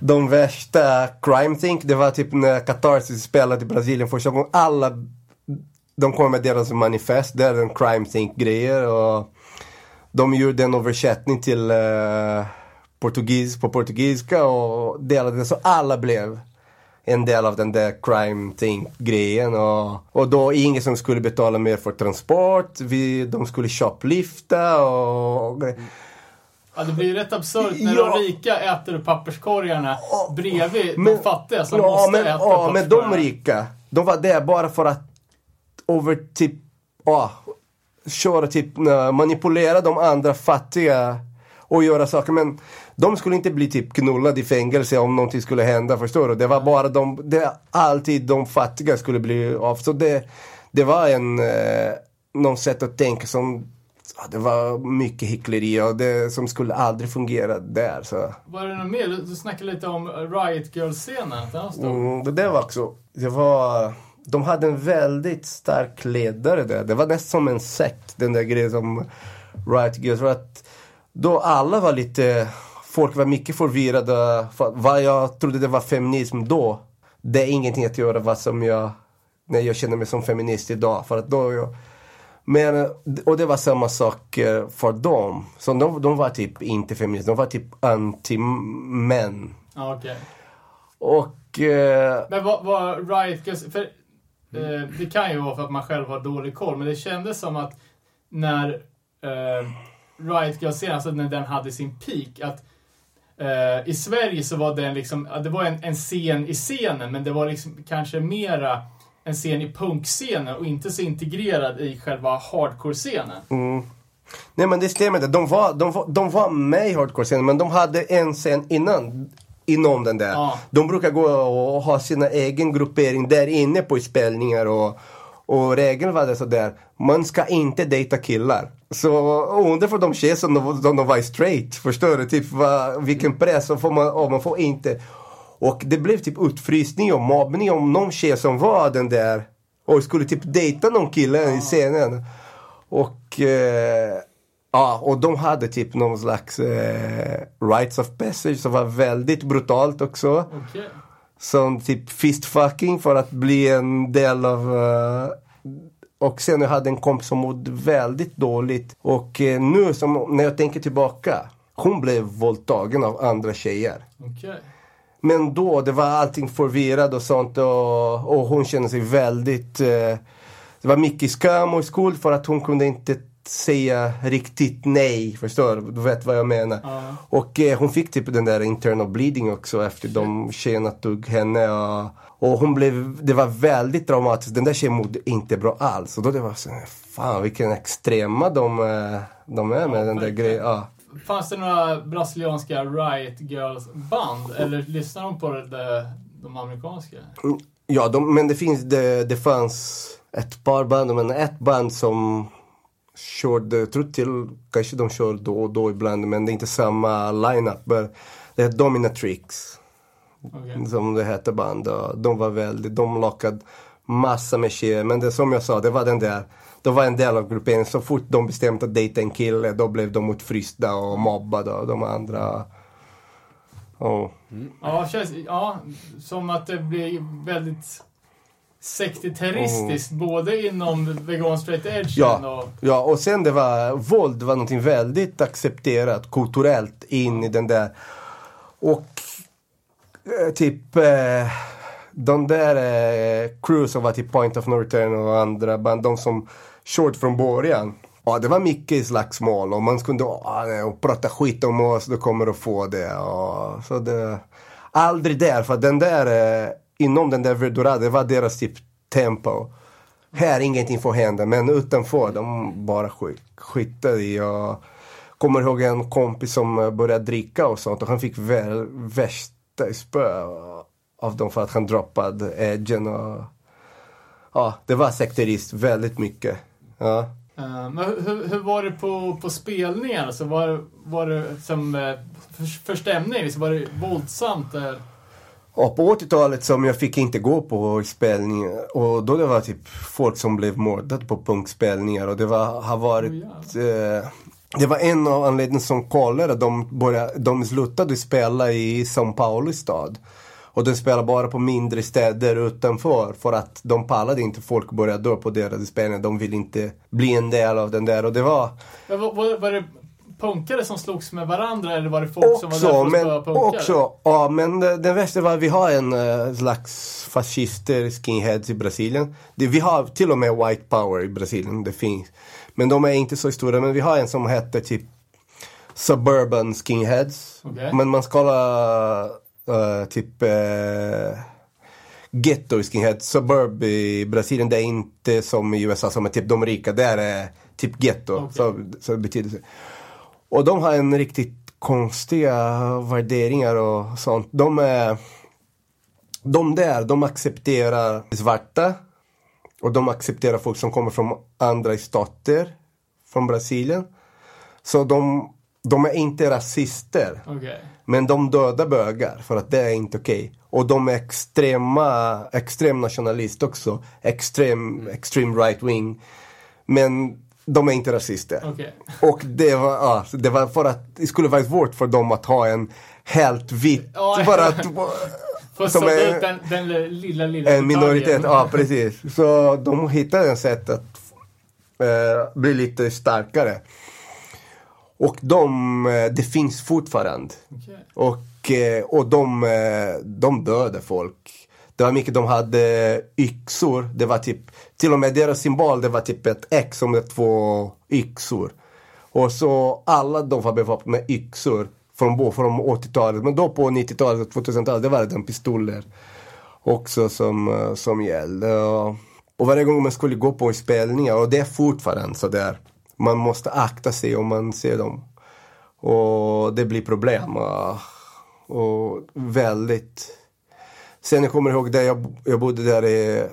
Speaker 4: de värsta crime think. Det var typ när Catharsis spelade i Brasilien första gången. Alla, de kom med deras manifest. Det är en crime think grejer och de gjorde en översättning till eh, portugis, på portugisiska och delade det så alla blev en del av den där crime think grejen och, och då ingen som skulle betala mer för transport. Vi, de skulle shoplifta och, och
Speaker 3: Ja, det blir ju rätt absurt när
Speaker 4: Ja.
Speaker 3: de rika äter papperskorgarna bredvid
Speaker 4: Men-
Speaker 3: de fattiga som
Speaker 4: ja,
Speaker 3: måste
Speaker 4: men,
Speaker 3: äta
Speaker 4: ja, men de rika, de var där bara för att över typ, ja, köra typ, manipulera de andra fattiga och göra saker. Men de skulle inte bli typ knullade i fängelse om någonting skulle hända, förstår du? Det var bara de, det, alltid de fattiga skulle bli av. Så det, det var en, eh, någon sätt att tänka som, ja, det var mycket hyckleri och det som skulle aldrig fungera där. Så.
Speaker 3: Var det något mer? Du, snackade lite om Riot stor.
Speaker 4: Mm, det där var också, det var, de hade en väldigt stark ledare där. Det var nästan som en sekt, den där grejen som Riot Girls. För att då alla var lite, folk var mycket förvirrade. För vad jag trodde det var feminism då, det är ingenting att göra vad som jag, när jag känner mig som feminist idag. För att då jag, men, och det var samma sak eh, för dem. Så de, de var typ inte feminister, de var typ anti-män.
Speaker 3: Okej.
Speaker 4: Och... Eh,
Speaker 3: Men vad var Riot. För eh, det kan ju vara för att man själv har dålig koll, men det kändes som att när eh, Riot Girl-serien, alltså när den hade sin peak, att eh, i Sverige så var den liksom, det var en, en scen i scenen, men det var liksom kanske mera en scen i punkscenen och inte så integrerad i själva hardcore-scenen.
Speaker 4: Mm. Nej men det stämmer inte. De var, de var, de var med i hardcore-scenen men de hade en scen innan. Inom den där.
Speaker 3: Ja.
Speaker 4: De brukar gå och ha sina egen gruppering där inne på spelningar och, och regeln var det sådär. Man ska inte dejta killar. Så undrar för de tjejer som de, de, de var straight. Förstår du? Typ vad, vilken press. Och får man, och man får inte. Och det blev typ utfrysning och mobbning om någon tjej som var den där och skulle typ dejta någon kille i scenen. Och eh, ja, och de hade typ någon slags eh, rights of passage som var väldigt brutalt också.
Speaker 3: Okej.
Speaker 4: Som typ fistfucking för att bli en del av eh, och sen jag hade en kompis som mådde väldigt dåligt. Och eh, nu som, när jag tänker tillbaka. Hon blev våldtagen av andra tjejer.
Speaker 3: Okej.
Speaker 4: Men då, det var allting förvirrat och sånt och, och hon kände sig väldigt... Eh, det var mycket skam och skuld för att hon kunde inte säga riktigt nej. Förstår du? Du vet vad jag menar.
Speaker 3: Ja.
Speaker 4: Och eh, hon fick typ den där internal bleeding också efter de tjejerna tog henne. Och, och hon blev, det var väldigt traumatiskt. Den där tjejen mådde inte bra alls. Och då det var så fan vilken extrema de, eh, de är med
Speaker 3: Ja,
Speaker 4: den där grejen. Ja.
Speaker 3: Fanns det några brasilianska Riot Girls-band? Eller lyssnar de på det, de amerikanska?
Speaker 4: Ja, de, men det finns, det, det fanns ett par band, men ett band som körde, tror till, kanske de kör då och då ibland, men det är inte samma line-up. Det är Dominatrix,
Speaker 3: Okej.
Speaker 4: som det hette band. och De var väldigt, de lockade massa med tjejer, men det som jag sa, det var den där det var en del av grupperingen. Så fort de bestämde att dejta en kille, då blev de utfrysta och mobbade av de andra. Oh.
Speaker 3: Ja, känns, ja, som att det blir väldigt sektiteristiskt både inom vegan straight edge
Speaker 4: Ja.
Speaker 3: och...
Speaker 4: Ja, och sen det var, våld var någonting väldigt accepterat kulturellt in i den där. Och eh, typ eh, de där eh, crew som var till Point of No Return och andra band, de som kört från början. Ja, det var mycket slagsmål och man kunde ah, och prata skit om oss, då kommer du få det. Och, så det aldrig där, för den där, eh, inom den där Verdura, det var deras typ tempo. Här ingenting får hända, men utanför, de bara skit, skitade i. Jag kommer ihåg en kompis som började dricka och sånt och han fick väl värsta spö av dem för att han droppade edgen och ja, det var sekterist väldigt mycket. Ja.
Speaker 3: Eh, men hur, hur var det på, på spelningar? Alltså var, var det som eh, för, för stämning? Var det våldsamt? eh?
Speaker 4: Och på 80-talet som jag fick inte gå på spelningar och då det var typ folk som blev mördade på punkspelningar och det var, har varit eh, det var en av anledningarna som kollade, de, började, de slutade spela i São Paulo stad. Och de spelade bara på mindre städer utanför för att de pallade inte folk började dö på deras spelningar. De ville inte bli en del av den där och det var
Speaker 3: var, var, var det punkare som slogs med varandra eller var det folk som var där för
Speaker 4: Också,
Speaker 3: att
Speaker 4: men,
Speaker 3: spöa punkare?
Speaker 4: också, ja men det, det värsta var att vi har en uh, slags fascister, skinheads i Brasilien. Det, vi har till och med white power i Brasilien, det finns. Men de är inte så stora, men vi har en som heter typ Suburban Skinheads.
Speaker 3: Okej.
Speaker 4: Men man ska hålla uh, typ uh, ghetto skinheads. Suburb i Brasilien, det är inte som i USA som är typ de rika. Där är typ ghetto.
Speaker 3: Okej.
Speaker 4: Så, så det betyder så. Och de har en riktigt konstiga värderingar och sånt. De är... De där, de accepterar svarta. Och de accepterar folk som kommer från andra stater. Från Brasilien. Så de, de är inte rasister.
Speaker 3: Okej.
Speaker 4: Men de dödar bögar för att det är inte okej. Och de är extrema, extrem nationalist också. Extrem, extreme right wing. Men de är inte rasister.
Speaker 3: Okej.
Speaker 4: Och det var, ja, det var för att det skulle vara svårt för dem att ha en helt vit,
Speaker 3: Ja,
Speaker 4: för att
Speaker 3: För
Speaker 4: Som är-
Speaker 3: den, den lilla, lilla
Speaker 4: en minoritet, ja precis. Så de hittade en sätt att eh, bli lite starkare. Och de, eh, det finns fortfarande.
Speaker 3: Okej.
Speaker 4: Och, eh, och de, eh, de dödar folk. Det var mycket, de hade yxor. Det var typ, till och med deras symbol, det var typ ett X som två yxor. Och så alla de var beväpnade med yxor från, från 80-talet. Men då på 90-talet och 2000-talet, det var det pistoler också som, eh, som gällde. Och varje gång man skulle gå på spelningar, och det är fortfarande så där. Man måste akta sig om man ser dem. Och det blir problem. Eh, och väldigt... Sen jag kommer ihåg där jag, jag bodde där i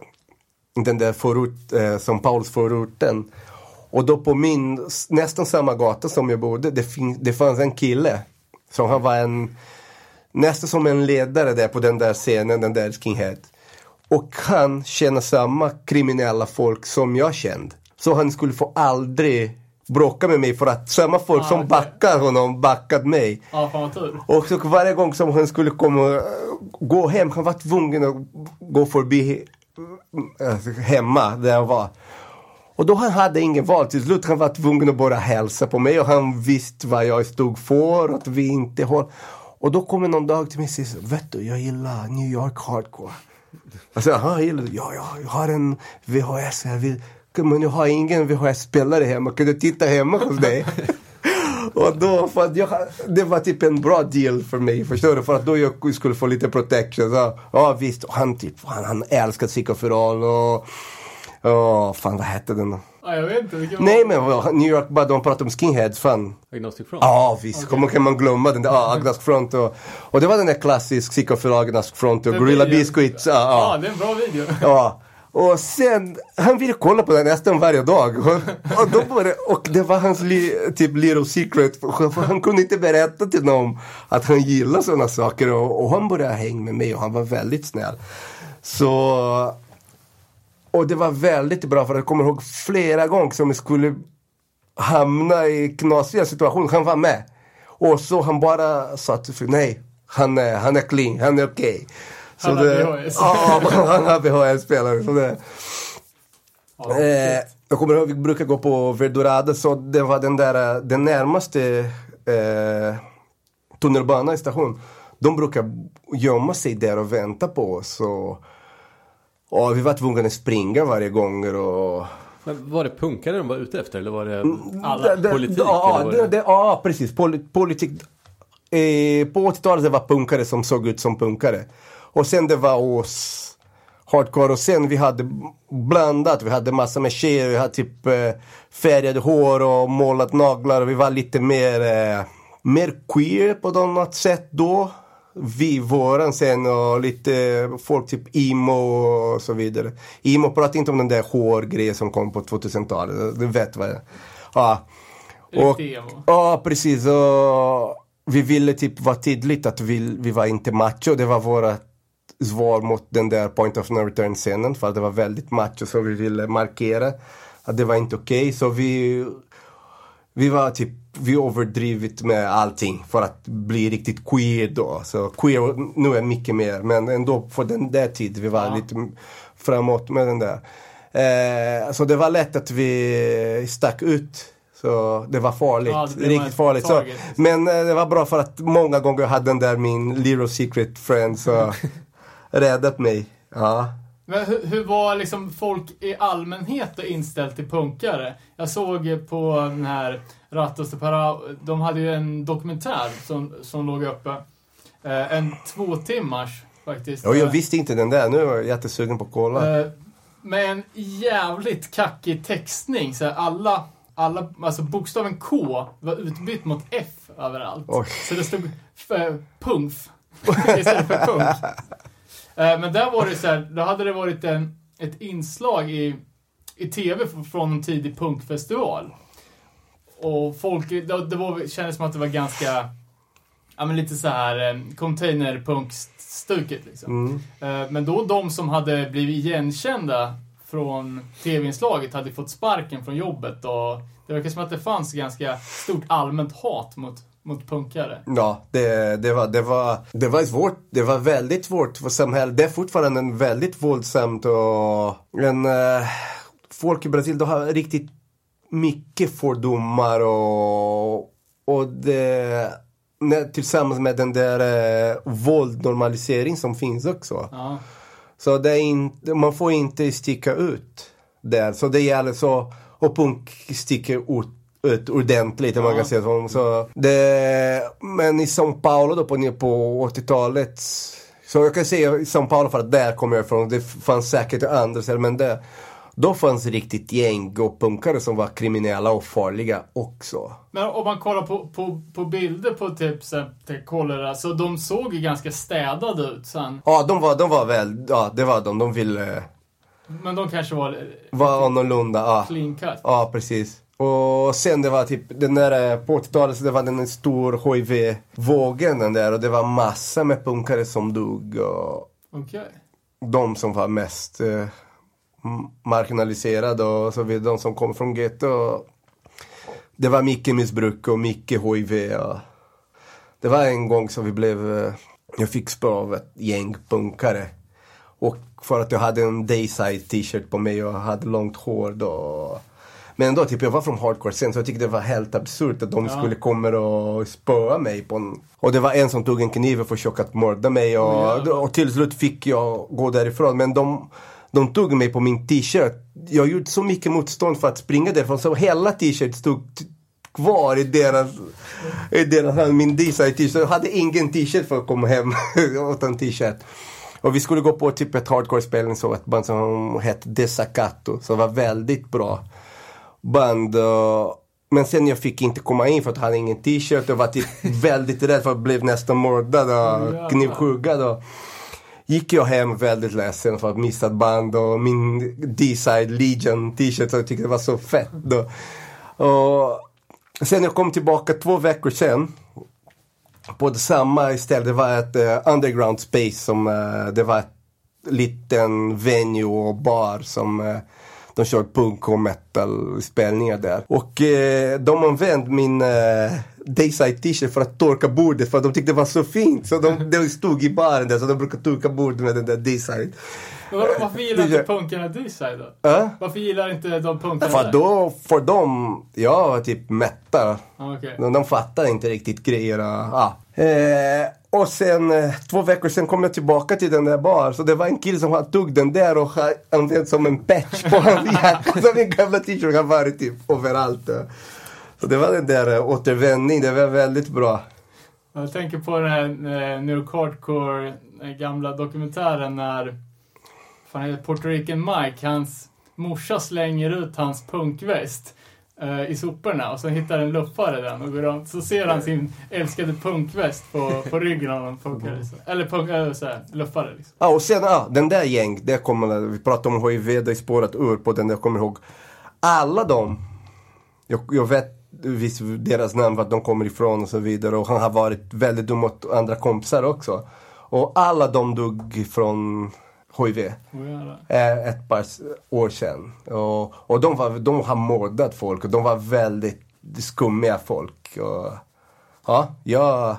Speaker 4: den där förort, eh, São Pauls förorten. Och då på min, nästan samma gata som jag bodde, det, fin, det fanns en kille. Som han var en, nästan som en ledare där på den där scenen, den där skinhead. Och han känner samma kriminella folk som jag kände. Så han skulle få aldrig bråka med mig för att samma folk ah, som okay. backar honom backat mig.
Speaker 3: Ja, fan tur.
Speaker 4: Och så varje gång som han skulle komma, gå hem, han var tvungen att gå förbi alltså, hemma där jag var. Och då han hade ingen val. Till slut han var tvungen att bara hälsa på mig och han visste vad jag stod för, att vi inte håll. Och då kommer någon dag till mig och säger, vet du, jag gillar New York hardcore. Alltså, jaha, gillar? Ja, ja, jag har en VHS här. Men jag har ingen VHS-spelare hemma, kan du titta hemma hos dig? Och då, för att jag, det var typ en bra deal för mig, förstår du? För att då jag skulle få lite protection. Så, ja visst, han, typ, han, han älskar Psykoferol och Åh, fan vad hette den?
Speaker 3: Ja, jag vet inte.
Speaker 4: Nej men New York, bara de pratar om skinheads, fan.
Speaker 1: Agnostic Front?
Speaker 4: Ja, visst. Okay. Kommer kan man glömma den där, ja, Agnostic Front och, och det var den där klassisk Psycho Agnostic Front och Gorilla Biscuits.
Speaker 3: Ja, ja. ja, det är en bra video.
Speaker 4: Ja. Och sen, han ville kolla på den nästan varje dag. Och, och, då började, och det var hans li, typ little secret. För han kunde inte berätta till någon att han gillar sådana saker. Och, och han började hänga med mig och han var väldigt snäll. Så och det var väldigt bra för jag kommer ihåg flera gånger som jag skulle hamna i knasiga situationer. Han var med. Och så han bara sa till nej, han är, han är clean, han är okej. Okay.
Speaker 3: Han har VHS.
Speaker 4: Ja, han har det, oh, eh, jag kommer ihåg, vi brukar gå på Verdurada, så det var den där, den närmaste eh, tunnelbanan i station. De brukar gömma sig där och vänta på oss. Och, och vi var tvungna att springa varje gång. Och...
Speaker 1: Men var det punkare de var ute efter eller var det mm, alla?
Speaker 4: Det,
Speaker 1: politik?
Speaker 4: Ja,
Speaker 1: det,
Speaker 4: det, ja precis. Pol, politik. Eh, på 80-talet det var punkare som såg ut som punkare. Och sen det var oss hardcore och sen vi hade blandat. Vi hade massa med tjejer, vi hade typ eh, färgade hår och målat naglar. Vi var lite mer, eh, mer queer på något sätt då vi, våran sen och lite folk typ emo och så vidare. Emo pratar inte om den där hårgrejen som kom på 2000-talet. Du vet vad jag... Ja. Och, ja, precis. Och vi ville typ vara tydligt att vi, vi var inte macho. Det var våra svar mot den där point of no return scenen. För att det var väldigt macho så vi ville markera att det var inte okej. Okay. Så vi, vi var typ vi överdrivit med allting för att bli riktigt queer då. Så queer nu är mycket mer men ändå för den där tiden vi var ja. lite framåt med den där. Eh, så det var lätt att vi stack ut. Så det var farligt, ja, det riktigt farligt. Så, men eh, det var bra för att många gånger hade den där min little secret friend så räddat mig. Ja.
Speaker 3: Men hur, hur, var liksom folk i allmänhet inställt till punkare? Jag såg på den här Ratos de Para, de hade ju en dokumentär som, som låg uppe. Eh, en två timmars faktiskt.
Speaker 4: Ja, jag visste inte den där. Nu är jag jättesugen på att kolla.
Speaker 3: Eh, med en jävligt kackig textning. Så alla, alla, alltså bokstaven K var utbytt mot F överallt. Oj. Så det stod eh, PUNF istället för punk. Eh, men där var det så här, då hade det varit en, ett inslag i, i TV från en tidig punkfestival. Och folk, det, det var, kändes som att det var ganska, ja men lite så här eh, containerpunk-stuket liksom. Mm. Eh, men då de som hade blivit igenkända från TV-inslaget hade fått sparken från jobbet och det verkar som att det fanns ganska stort allmänt hat mot mot punkare.
Speaker 4: Ja, det, det, var, det, var, det var svårt. Det var väldigt svårt för samhället. Det är fortfarande en väldigt våldsamt och en, äh, folk i Brasilien har riktigt mycket fördomar och, och det, tillsammans med den där äh, våldnormalisering som finns också. Ja. Så det är in, man får inte sticka ut där. Så det gäller så, och punk sticker ut, ut ordentligt om man kan säga så. så det, men i São Paulo då på, på 80-talet så jag kan säga i São Paulo för att där kommer jag ifrån. Det fanns säkert andra ställen men det, då fanns riktigt gäng och punkare som var kriminella och farliga också.
Speaker 3: Men om man kollar på, på, på bilder på typ Kolera, så de såg ju ganska städade ut sen.
Speaker 4: Ja, de var, de var väl, ja det var de. De ville...
Speaker 3: Men de kanske var...
Speaker 4: Var annorlunda, ja.
Speaker 3: Clean cut.
Speaker 4: Ja, precis. Och sen det var typ, den där på 80-talet så det var den stor HIV-vågen den där och det var massa med punkare som dog och
Speaker 3: okay.
Speaker 4: de som var mest eh, marginaliserade och så vidare, de som kom från getto. Det var mycket missbruk och mycket HIV. Och det var en gång som vi blev, eh, jag fick spö av ett gäng punkare. Och för att jag hade en Dayside t-shirt på mig och hade långt hår då. Men ändå, typ, jag var från hardcore sen så jag tyckte det var helt absurt att de ja. skulle komma och spöa mig. På en... Och det var en som tog en kniv och försökte mörda mig och, ja. och till slut fick jag gå därifrån. Men de, de tog mig på min t-shirt. Jag gjorde så mycket motstånd för att springa därifrån så hela t-shirt stod kvar i deras, i deras min design t-shirt. Jag hade ingen t-shirt för att komma hem utan t-shirt. Och vi skulle gå på typ ett hardcore-spelning så ett band som hette Desacato. Som var väldigt bra band. Men sen jag fick inte komma in för att jag hade ingen t-shirt. Jag var typ väldigt rädd för att bli nästan mördad och knivhuggad gick jag hem väldigt ledsen för att missat band och min D-side Legion t-shirt. Jag tyckte det var så fett. Då. Och sen jag kom tillbaka två veckor sen. På det samma ställe, det var ett uh, underground space som, uh, det var ett liten venue och bar som uh, de kör punk och metal spelningar där. Och eh, de använde min eh, Dayside t-shirt för att torka bordet för att de tyckte det var så fint. Så de, de stod i baren där så de brukade torka bordet med den där Dayside.
Speaker 3: Varför gillar inte punkarna Dayside då? Äh? Varför gillar inte de punkarna
Speaker 4: För då, för dem, jag var typ mätta.
Speaker 3: Okay.
Speaker 4: De, de fattar inte riktigt grejer. Ah. Eh, och sen eh, två veckor sen kom jag tillbaka till den där baren. Så det var en kille som tog den där och använt som en patch på hans jacka. Så min gamla t-shirt har varit typ överallt. Så det var den där eh, återvändningen, det var väldigt bra.
Speaker 3: Jag tänker på den här eh, New York Hardcore gamla dokumentären när fan heter Puerto Rican Mike, hans morsa slänger ut hans punkväst i soporna och så hittar en luffare den och går runt. Så ser han sin älskade punkväst på, på ryggen av en punkare. Liksom. Eller punk, äh, så här, luffare liksom.
Speaker 4: Ja och sen, ja, den där gäng, det kommer, vi pratade om HIV, det spårat ur på den, jag kommer ihåg. Alla de, jag, jag vet visst deras namn, vart de kommer ifrån och så vidare. Och han har varit väldigt dum mot andra kompisar också. Och alla de dog från HIV.
Speaker 3: Oh,
Speaker 4: ett par år sedan. Och, och de, var, de har mördat folk och de var väldigt skummiga folk. Och, ja, jag,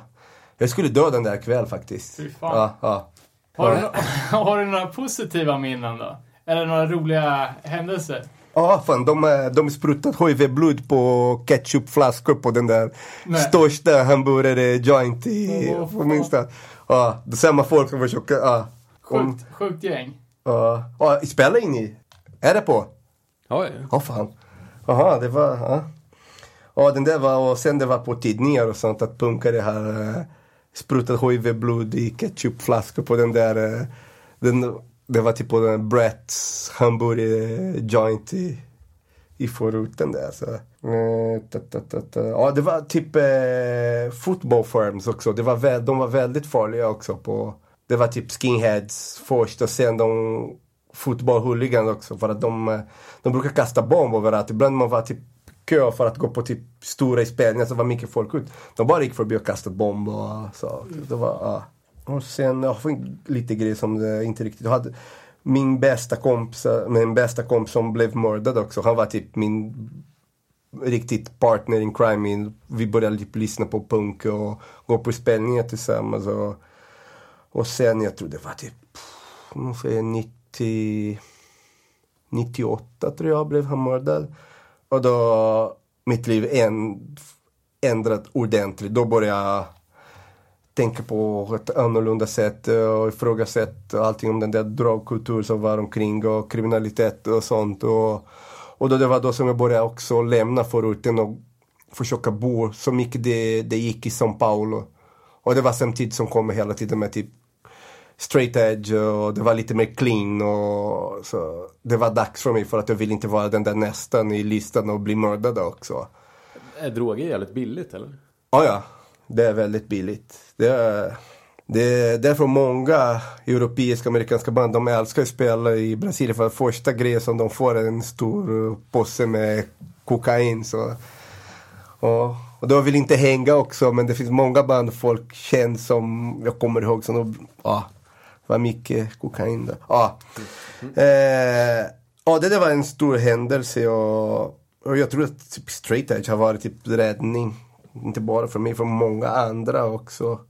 Speaker 4: jag skulle dö den där kväll faktiskt.
Speaker 3: Ja,
Speaker 4: ja.
Speaker 3: Har, du, har du några positiva minnen då? Eller några roliga händelser?
Speaker 4: Ja, fan, de, de sprutat HIV-blod på ketchupflaskor på den där Nej. största hamburgare-joint i, oh, på minsta. Ja, samma folk som försöker, ja.
Speaker 3: Sjukt, sjukt gäng.
Speaker 4: Ja. Uh, spelar in i? Är det på?
Speaker 1: Ja, ja.
Speaker 4: Ja, fan. Jaha, det var... Ja. ja, den där var... Och sen det var på tidningar och sånt att punkare har uh, sprutat HIV-blod i ketchupflaskor på den där... Uh, den, det var typ på den Bratts hamburger-joint i, i förorten där. Så. Uh, ta, ta, ta, ja, det var typ uh, football firms också. Det var de var väldigt farliga också på det var typ skinheads först och sen de fotbollhooligans också för att de, eh, de brukar kasta bomb överallt. Ibland man var typ kö för att gå på typ stora spelningar så var mycket folk ut. De bara gick förbi och kastade bomb och så. Det var, ja. Och sen, jag fick lite grejer som inte riktigt, jag hade min bästa kompis, min bästa kompis som blev mördad också. Han var typ min riktigt partner in crime. Vi började typ lyssna på punk och gå på spelningar tillsammans. Och, och sen, jag tror det var typ, man säger 90, 98 tror jag blev han mördad. Och då, mitt liv en, ändrat ordentligt. Då började jag tänka på ett annorlunda sätt och ifrågasätta allting om den där dragkultur som var omkring och kriminalitet och sånt. Och, och då det var då som jag började också lämna förorten och försöka bo så mycket det, det gick i São Paulo. Och det var samtidigt som kom hela tiden med typ straight edge och det var lite mer clean och så det var dags för mig för att jag ville inte vara den där nästan i listan och bli mördad också.
Speaker 1: Är droger jävligt billigt eller?
Speaker 4: Ja, ja. Det är väldigt billigt. Det är, det är därför många europeiska amerikanska band, de älskar att spela i Brasilien för första grejen som de får är en stor påse med kokain. Så. Och, och de vill inte hänga också, men det finns många band folk känner som, jag kommer ihåg, som de, ja, var mycket kokain där. Ja. Eh, ja, det där var en stor händelse och, och jag tror att typ straight edge har varit typ räddning. Inte bara för mig, för många andra också.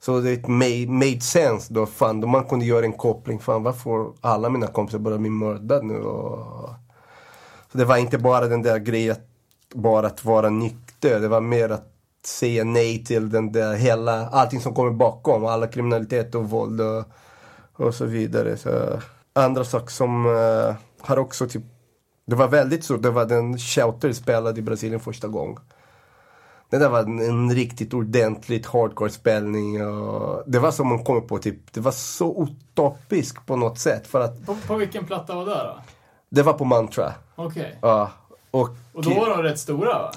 Speaker 4: Så det made, made sense då, fan, då man kunde göra en koppling. Fan, varför alla mina kompisar börjar bli mördade nu? Och... Så det var inte bara den där grejen, bara att vara nykter. Det var mer att säga nej till den där hela, allting som kommer bakom. Alla kriminalitet och våld och, och så vidare. Så, andra saker som uh, har också typ, det var väldigt stort. Det var den Shouter spelade i Brasilien första gången. Det där var en, en riktigt ordentligt hardcore spelning. Och det var som man kommer på typ, det var så utopiskt på något sätt. För att,
Speaker 3: På, på vilken platta var det då?
Speaker 4: det var på Mantra.
Speaker 3: Okej.
Speaker 4: Ja. Och,
Speaker 3: Och då var de rätt stora va?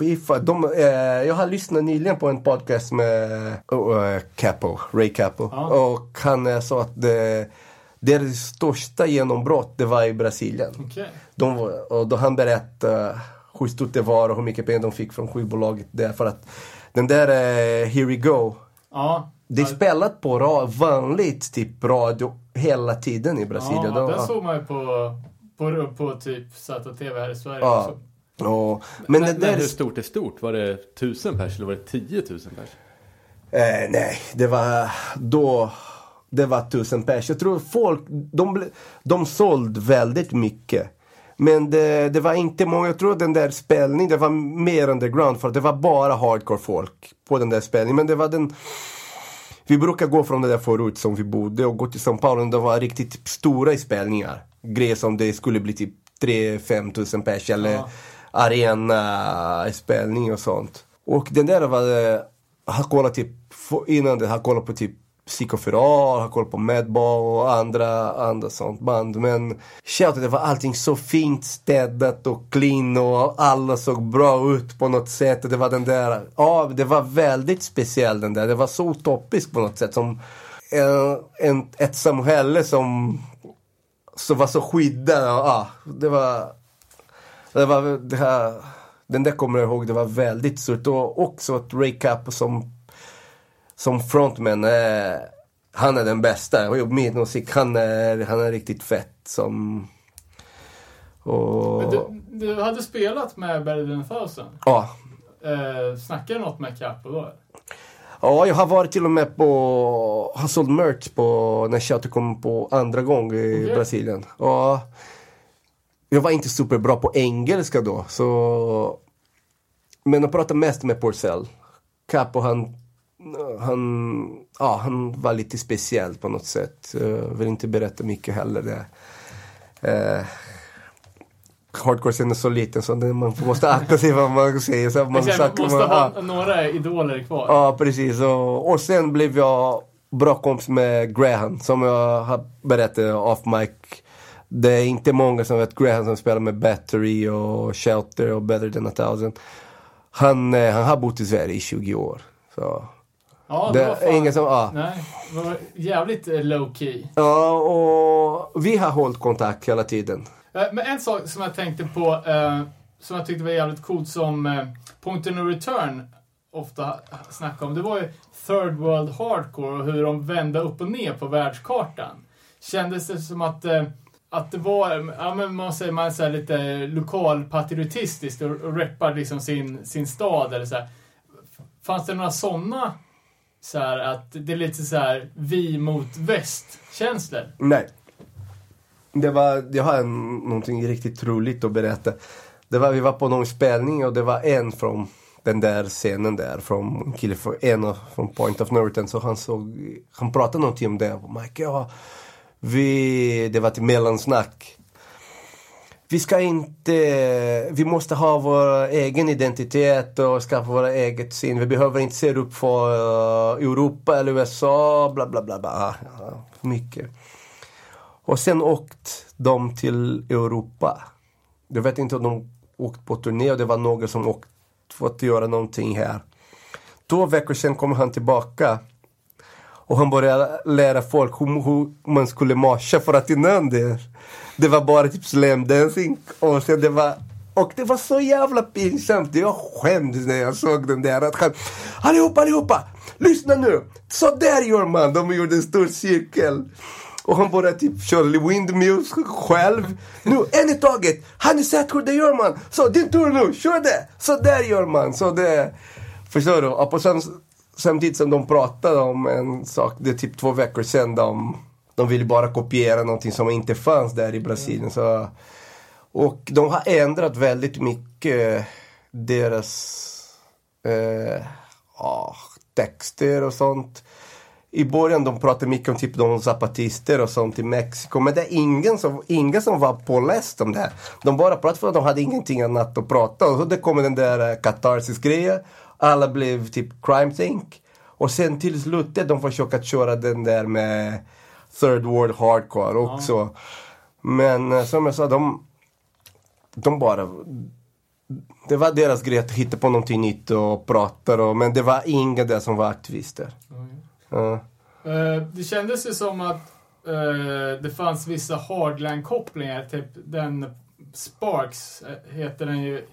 Speaker 4: Fy fan, de, eh, jag har lyssnat nyligen på en podcast med uh, Capo, Ray Capo.
Speaker 3: Ja.
Speaker 4: Och han eh, sa att det, deras största genombrott det var i Brasilien.
Speaker 3: Okej.
Speaker 4: De, och då han berättade hur stort det var och hur mycket pengar de fick från skivbolaget där. För att den där eh, Here We Go,
Speaker 3: Ja.
Speaker 4: det är spelat på ra, vanligt typ radio hela tiden i Brasilien.
Speaker 3: Ja,
Speaker 4: De-
Speaker 3: den såg man ju på, på, på typ ZTV här i Sverige
Speaker 4: Ja.
Speaker 3: också.
Speaker 4: Och,
Speaker 1: Men,
Speaker 4: men, det där
Speaker 1: hur stort är stort? Var det tusen pers eller var det 10 000 pers?
Speaker 4: Eh, nej, det var då det var tusen pers. Jag tror folk, de, de sålde väldigt mycket. Men det, det var inte många, jag tror den där spelningen, det var mer underground för det var bara hardcore folk på den där spelningen. Men det var den, vi brukar gå från det där förut som vi bodde och gå till São Paulo det var riktigt stora spelningar. Grejer som det skulle bli typ 3-5 tusen pers eller
Speaker 3: Ja
Speaker 4: arena spelning och sånt. Och den där var det, har kollat typ, innan det har kollat på typ Psykoferal, har kollat på Madball och andra, andra sånt band. Men shoutet, det var allting så fint städat och clean och alla såg bra ut på något sätt. Det var den där, ja det var väldigt speciell den där. Det var så utopiskt på något sätt. Som en, en, ett samhälle som, som var så skyddat. Ja, det var det var det här, den där kommer jag ihåg, det var väldigt stort. Och också att Ray Capo som, som frontman, eh, han är den bästa. Och min musik, han är, han är riktigt fett. Som, och,
Speaker 3: du, du hade spelat med Better than thousand.
Speaker 4: ja.
Speaker 3: Eh, snackade du något med Capo då?
Speaker 4: ja, jag har varit till och med på, har sålt merch på, när Shouter kom på andra gång i
Speaker 3: Okej.
Speaker 4: Brasilien. Och jag var inte superbra på engelska då, så Men jag pratade mest med Porcell. Capo han, han, ja, han var lite speciell på något sätt. Jag vill inte berätta mycket heller. Det. Eh, Hardcore-scenen är så liten så man måste akta sig vad man säger. Så man
Speaker 3: Man måste
Speaker 4: man- ja.
Speaker 3: ha några idoler kvar.
Speaker 4: Ja, precis. Och, och sen blev jag bra kompis med Graham, som jag har berättat off mic. Det är inte många som vet Graham som spelar med Battery och Shelter och Better than a thousand. Han, eh, han har bott i Sverige i 20 år. Så.
Speaker 3: Ja,
Speaker 4: Det
Speaker 3: var
Speaker 4: ingen som, ja.
Speaker 3: Nej, det var jävligt eh, low key.
Speaker 4: ja, och vi har hållit kontakt hela tiden.
Speaker 3: Eh, Men en sak som jag tänkte på, som jag tyckte var jävligt coolt, som Point of No Return ofta snackade om, det var ju Third World Hardcore och hur de vände upp och ner på världskartan. Kändes det som att, att det var, ja men man säger man så här lite lokalpatriotistiskt och, och reppar liksom sin, sin stad eller så här. Fanns det några sådana så här att det är lite så här vi mot väst-känslor?
Speaker 4: Nej. Det var, jag har en, någonting riktigt roligt att berätta. Det var, vi var på någon spelning och det var en från den där scenen där från en kille från, en från Point of Norton. Så han, såg, han pratade någonting om det. Oh Mike, ja, vi, det var ett mellansnack. Vi ska inte, vi måste ha vår egen identitet och skapa vår eget syn. Vi behöver inte se upp för eh, Europa eller USA, bla bla bla. bla. Ah, mycket. Och sen åkte de till Europa. Jag vet inte om de åkte på turné och det var några som åkte för att göra någonting här. Två veckor sen kom han tillbaka. Och han började lära folk hur, hur man skulle marscha för att innan det, det var bara typ slamdancing. Och sen det var och det var så jävla pinsamt. Jag skämdes när jag såg den där. Att han, allihopa, allihopa! Lyssna nu! Så där gör man! De gjorde en stor cirkel. Och han började typ köra windmills själv. Nu, en i taget. Har ni sett hur det gör man? Så din tur nu, kör det! Så där gör man. Så det, förstår du? Och på sen, samtidigt som de pratade om en sak, det är typ två veckor sedan de, de ville bara kopiera någonting som inte fanns där i Brasilien. Så, och de har ändrat väldigt mycket deras eh, oh, texter och sånt i början de pratade mycket om typ de zapatister och sånt i Mexiko. Men det är ingen som, ingen som var påläst om det här. De bara pratade för att de hade ingenting annat att prata om. Så det kom den där uh, katarsis-grejen. Alla blev typ crime think. Och sen till slut de försökte köra den där med third world hardcore också. Ja. Men uh, som jag sa, de, de bara det var deras grej att hitta på någonting nytt och prata och, men det var inga där som var aktivister. Mm.
Speaker 3: Uh. det kändes ju som att uh, det fanns vissa hardline-kopplingar. Typ den Sparks eh, heter den ju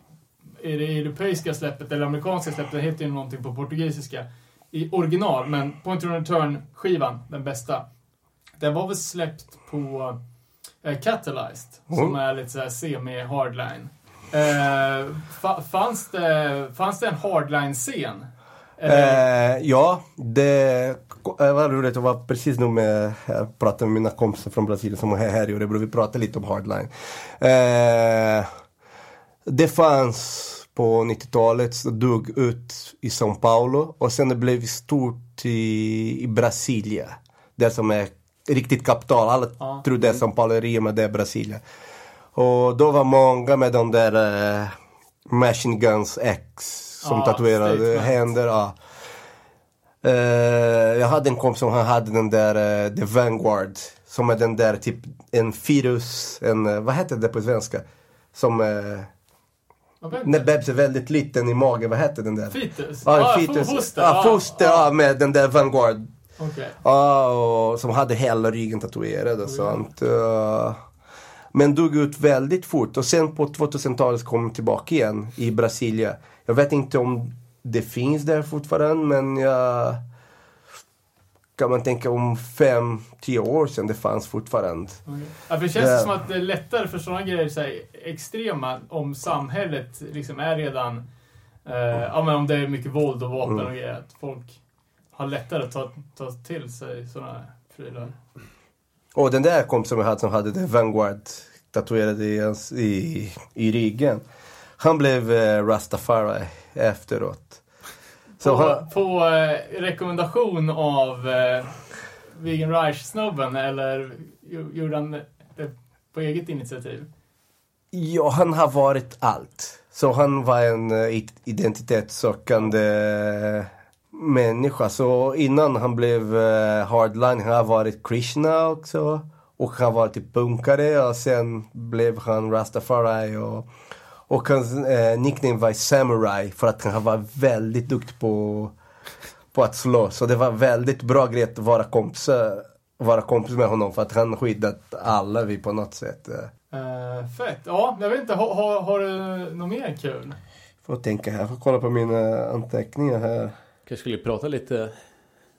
Speaker 3: i det europeiska släppet, eller amerikanska släppet, det heter ju någonting på portugisiska. I original, men Point of Return-skivan, den bästa, den var väl släppt på uh, Catalyzed, mm. som är lite såhär semi-hardline. Uh, fanns, det, fanns det en hardline-scen
Speaker 4: Eh, ja, det var roligt. Jag var precis nu med, jag pratade med mina kompisar från Brasilien som är här i Örebro. Vi pratade lite om hardline. Eh, det fanns på 90-talet, det dog ut i São Paulo och sen det blev stort i, i Brasilia. Det som är riktigt kapital. Alla ja. tror det är São Paulo, Rio, men det är Brasilia. Och då var många med de där uh, Machine Guns X som ja, tatuerade händer. Ja. Uh, jag hade en kompis som han hade den där uh, The Vanguard. Som är den där typ en virus, en, vad heter det på svenska? Som när bebis är väldigt liten i magen, vad heter den där?
Speaker 3: Fitus?
Speaker 4: Ja, ah, fitus. Foster. Ja, foster, ah, med den där Vanguard.
Speaker 3: Okay.
Speaker 4: Ja, och som hade hela ryggen tatuerad och sånt. Uh, men dog ut väldigt fort och sen på 2000-talet kom han tillbaka igen i Brasilien. Jag vet inte om det finns där fortfarande men jag kan man tänka om fem, tio år sedan det fanns fortfarande.
Speaker 3: Okay. Ja, för det känns det... som att det är lättare för sådana grejer så här, extrema om samhället liksom är redan eh, ja, men om det är mycket våld och vapen mm. och grejer. Att folk har lättare att ta, ta till sig sådana prylar.
Speaker 4: Och den där kompisen jag hade som hade det Vanguard tatuerade i, i, i ryggen. Han blev eh, Rastafari efteråt.
Speaker 3: Så på, på eh, rekommendation av eh, Vegan Reich-snubben eller gjorde han det på eget initiativ?
Speaker 4: Ja, han har varit allt. Så han var en uh, identitetssökande människa. Så innan han blev uh, hardline, han har varit Krishna också. Och han var typ punkare och sen blev han Rastafari och och hans eh, nickname var Samurai för att han var väldigt duktig på, på att slå. Så det var väldigt bra grej att vara kompis, vara kompis med honom för att han skyddat alla vi på något sätt.
Speaker 3: Uh, fett. Ja, jag vet inte. Har, har, har du något mer kul?
Speaker 4: Får tänka här. Får kolla på mina anteckningar här.
Speaker 1: Kanske skulle prata lite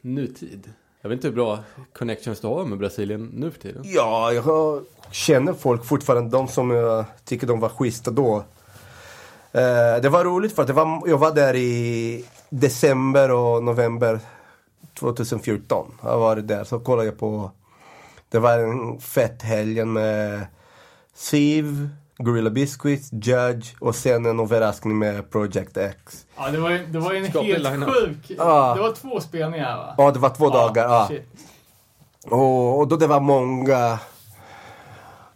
Speaker 1: nutid. Jag vet inte hur bra connections du har med Brasilien nu för tiden.
Speaker 4: Ja, jag känner folk fortfarande. De som jag tycker de var schyssta då. Eh, det var roligt för att det var, jag var där i december och november 2014. Jag var där, så kollade jag på... Det var en fett helgen med Siv, Gorilla Biscuits, Judge och sen en överraskning med Project X.
Speaker 3: Ja, det var ju, det var en
Speaker 1: Skaplig
Speaker 3: helt
Speaker 1: line-up.
Speaker 3: sjuk...
Speaker 4: Ja.
Speaker 3: Det var två spelningar va?
Speaker 4: Ja, det var två dagar. Ja. Och, och då det var många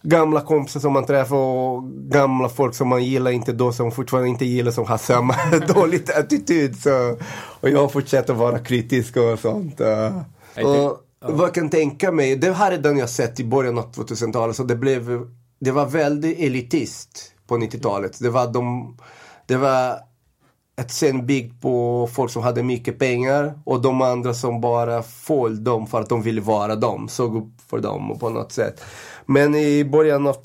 Speaker 4: gamla kompisar som man träffade och gamla folk som man gillar inte då som fortfarande inte gillar som har samma dålig attityd. Så, och jag fortsätter vara kritisk och sånt.
Speaker 1: Jag
Speaker 4: Och, vad jag kan tänka mig, det här är den jag sett i början av 2000-talet så det blev, det var väldigt elitist på 90-talet. Det var de, det var ett scen byggt på folk som hade mycket pengar och de andra som bara följde dem för att de ville vara dem, såg upp för dem på något sätt. Men i början av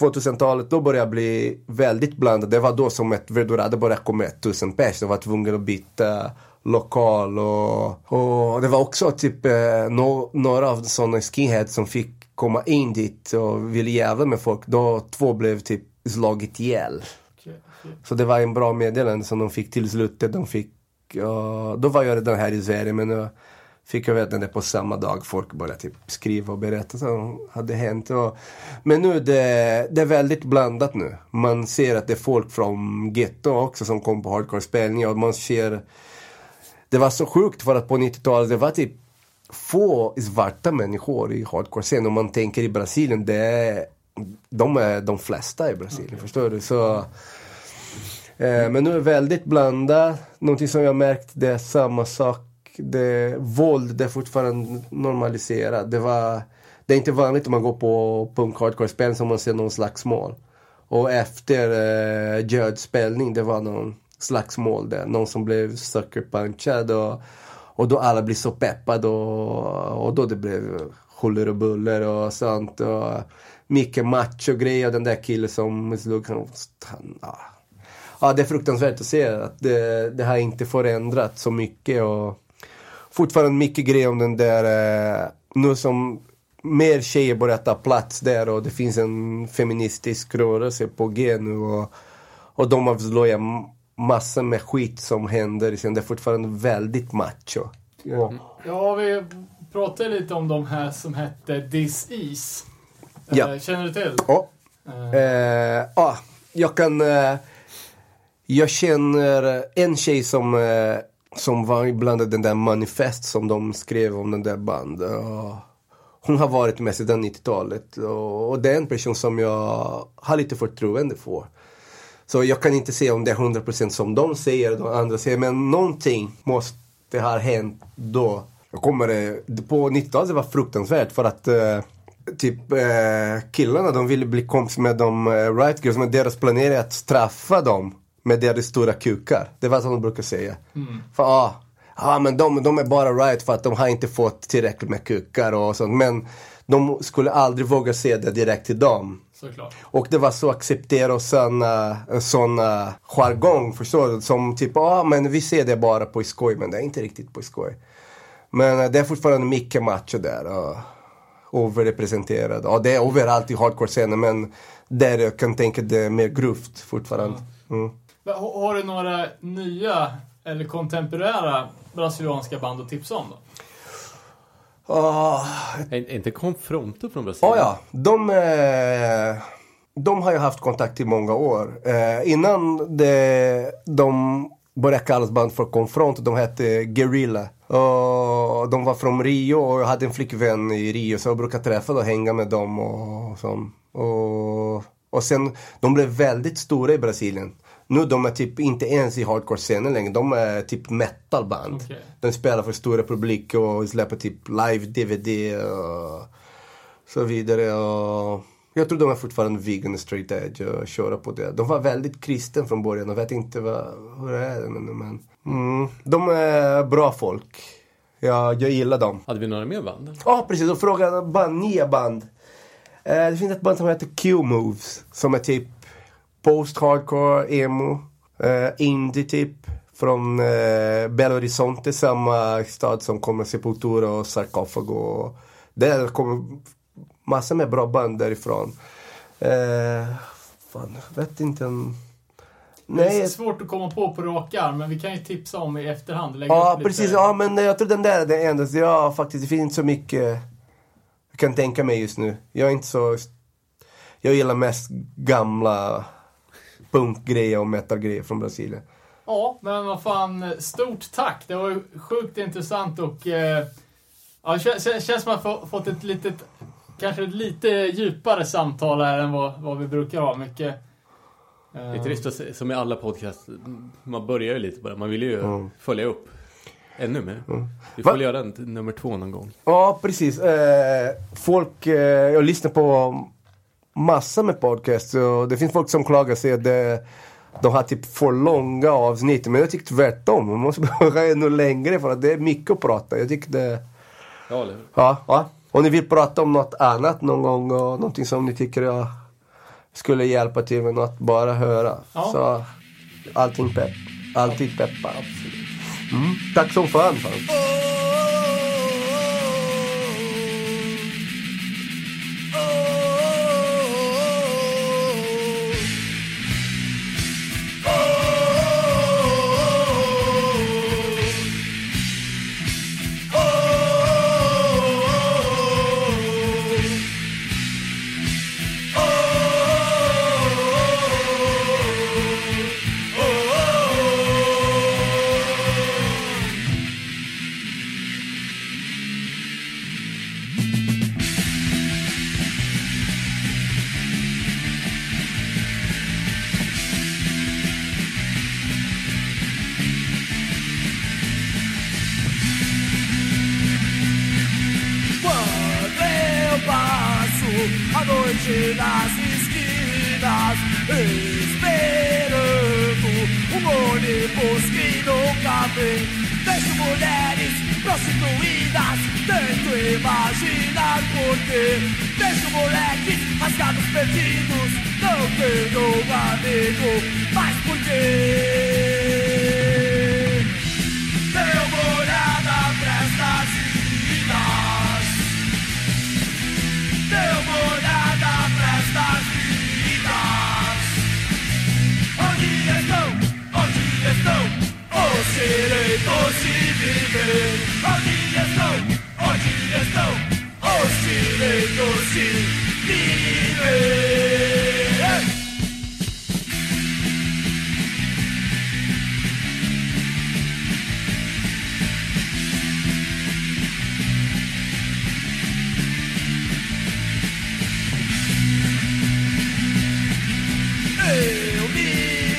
Speaker 4: 2000-talet då började det bli väldigt blandat. Det var då som ett Verdurado började komma med tusen pers. De var tvungna att byta lokal och, och det var också typ eh, no, några av sådana skinheads som fick komma in dit och ville jävla med folk. Då två blev typ slagit ihjäl. Så det var en bra meddelande som de fick till slutet. De fick, ja, då var jag redan här i Sverige men då fick jag veta det på samma dag. Folk började typ skriva och berätta som hade hänt. Och, men nu det, det är väldigt blandat nu. Man ser att det är folk från getto också som kom på hardcore-spelningar och man ser det var så sjukt för att på 90-talet det var typ få svarta människor i hardcore-scenen. Om man tänker i Brasilien, det är, de är de flesta i Brasilien. Förstår du? Så, eh, men nu är det väldigt blandat. Någonting som jag märkt, det är samma sak. Det, våld, det är fortfarande normaliserat. Det, var, det är inte vanligt om man går på punk hardcore-spel som man ser någon slagsmål. Och efter eh, Judge-spelning, det var någon slagsmål där. Någon som blev sucker punchad och, och då alla blir så peppade och, och då det blev huller och buller och sånt. Och mycket macho-grejer. Den där killen som slog honom. ja, det är fruktansvärt att se att det, det har inte förändrats så mycket. Och fortfarande mycket grejer om den där, eh, nu som mer tjejer börjar ta plats där och det finns en feministisk rörelse på G nu och, och de avslöjar massor med skit som händer. Sen det är fortfarande väldigt macho. Ja.
Speaker 3: Ja, vi pratade lite om de här som hette This Is.
Speaker 4: Ja.
Speaker 3: Eh, Känner du till?
Speaker 4: Ja.
Speaker 3: Eh,
Speaker 4: Eh, ah, jag kan... Eh, jag känner en tjej som, eh, som var ibland i den där manifest som de skrev om den där bandet. Hon har varit med sedan 90-talet och, det är en person som jag har lite förtroende för. Så jag kan inte säga om det är 100% som de säger och de andra säger, men någonting måste ha hänt då. Jag kommer, eh, på 90-talet var det fruktansvärt för att eh, typ eh, killarna de ville bli kompis med de eh, right girls men deras planering är att straffa dem med deras stora kukar. Det var som de brukar säga. För ah, ah, men de, de är bara right för att de har inte fått tillräckligt med kukar och sånt. Men de skulle aldrig våga säga det direkt till dem.
Speaker 3: såklart.
Speaker 4: Och det var så accepterat och såna, såna jargong, förstår du? Som typ, ja ah, men vi ser det bara på skoj, men det är inte riktigt på skoj. Men eh, det är fortfarande mycket macho där. Och överrepresenterad. Ja, det är överallt i hardcore-scenen, men där jag kan tänka det är mer grovt fortfarande. Mm.
Speaker 3: Har har du några nya eller kontemporära brasilianska band att tipsa om då?
Speaker 4: Ah,
Speaker 1: Är är inte Confronto från Brasilien?
Speaker 4: Oh ja, de, eh, de har jag haft kontakt i många år. Eh, innan det, de började kallas band för Confront, de hette Guerrilla. Och de var från Rio och jag hade en flickvän i Rio så jag brukade träffa och hänga med dem och så. Och, och sen, de blev väldigt stora i Brasilien. Nu de är typ inte ens i hardcore-scenen längre, de är typ metalband.
Speaker 3: Okej.
Speaker 4: De spelar för stora publik och släpper typ live-DVD och så vidare. Och jag tror de är fortfarande vegan och straight edge och köra på det. De var väldigt kristen från början och vet inte vad, hur det är. Men, men mm, de är bra folk. Jag, jag gillar dem.
Speaker 1: Hade vi några mer band?
Speaker 4: Ja, precis. Och fråga band, nya band. Eh, det finns ett band som heter Q-Moves. Som är typ post-hardcore, emo, eh, indie typ. Från eh, Belo Horizonte, samma stad som kommer Sepultura och Sarkofago. Där kommer massor med bra band därifrån. Eh, fan, vet inte om...
Speaker 3: Det är
Speaker 4: Nej,
Speaker 3: svårt att komma på på rak arm, men vi kan ju tipsa om i efterhand. Lägga
Speaker 4: Ja, precis. Ja, men jag tror den där är det enda. Ja, faktiskt. Det finns inte så mycket jag kan tänka mig just nu. Jag är inte så...
Speaker 5: jag gillar mest gamla punkgrejer och metalgrejer från Brasilien.
Speaker 3: Ja, men vad fan, stort tack. Det var ju sjukt intressant och eh, ja, det känns som att man fått ett litet, kanske ett lite djupare samtal här än vad, vad vi brukar ha. Mycket
Speaker 1: det är trist som i alla podcast, man börjar ju lite bara. Man vill ju mm. följa upp ännu mer. Mm. Vi får väl göra en nummer två någon gång.
Speaker 5: Ja, precis. Eh, folk, eh, jag lyssnar på massa med podcasts och det finns folk som klagar sig att det, de har typ för långa avsnitt. Men jag tycker tvärtom. Man måste höra ännu längre för att det är mycket att prata. Jag tycker det...
Speaker 1: Ja, eller
Speaker 5: Ja, ja. Om ni vill prata om något annat någon gång och någonting som ni tycker jag skulle hjälpa till med något, bara höra. Ja. Så allting pepp. Alltid peppar. Mm. Tack som fan. fan. Vejo moleques rasgados, perdidos. Não tenho um amigo, mas por quê? Deu uma olhada pra estas vidas. Deu uma olhada pra estas vidas. Onde estão? Onde estão? Os direitos de viver. Onde estão? direitos civis. Eu me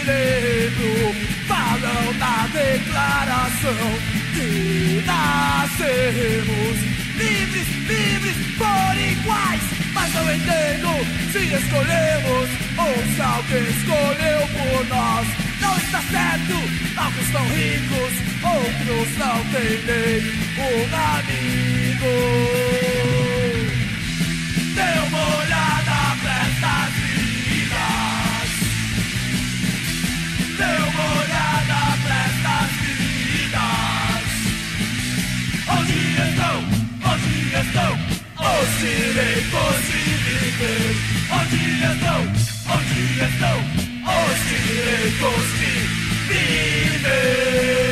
Speaker 5: lembro, falam da declaração que nascemos livres por iguais. Mas não entendo se escolhemos ou se alguém escolheu por nós. Não está certo, alguns são
Speaker 6: ricos, outros não têm nem um amigo.
Speaker 5: estão os direitos viver? Onde estão, onde estão os direitos viver?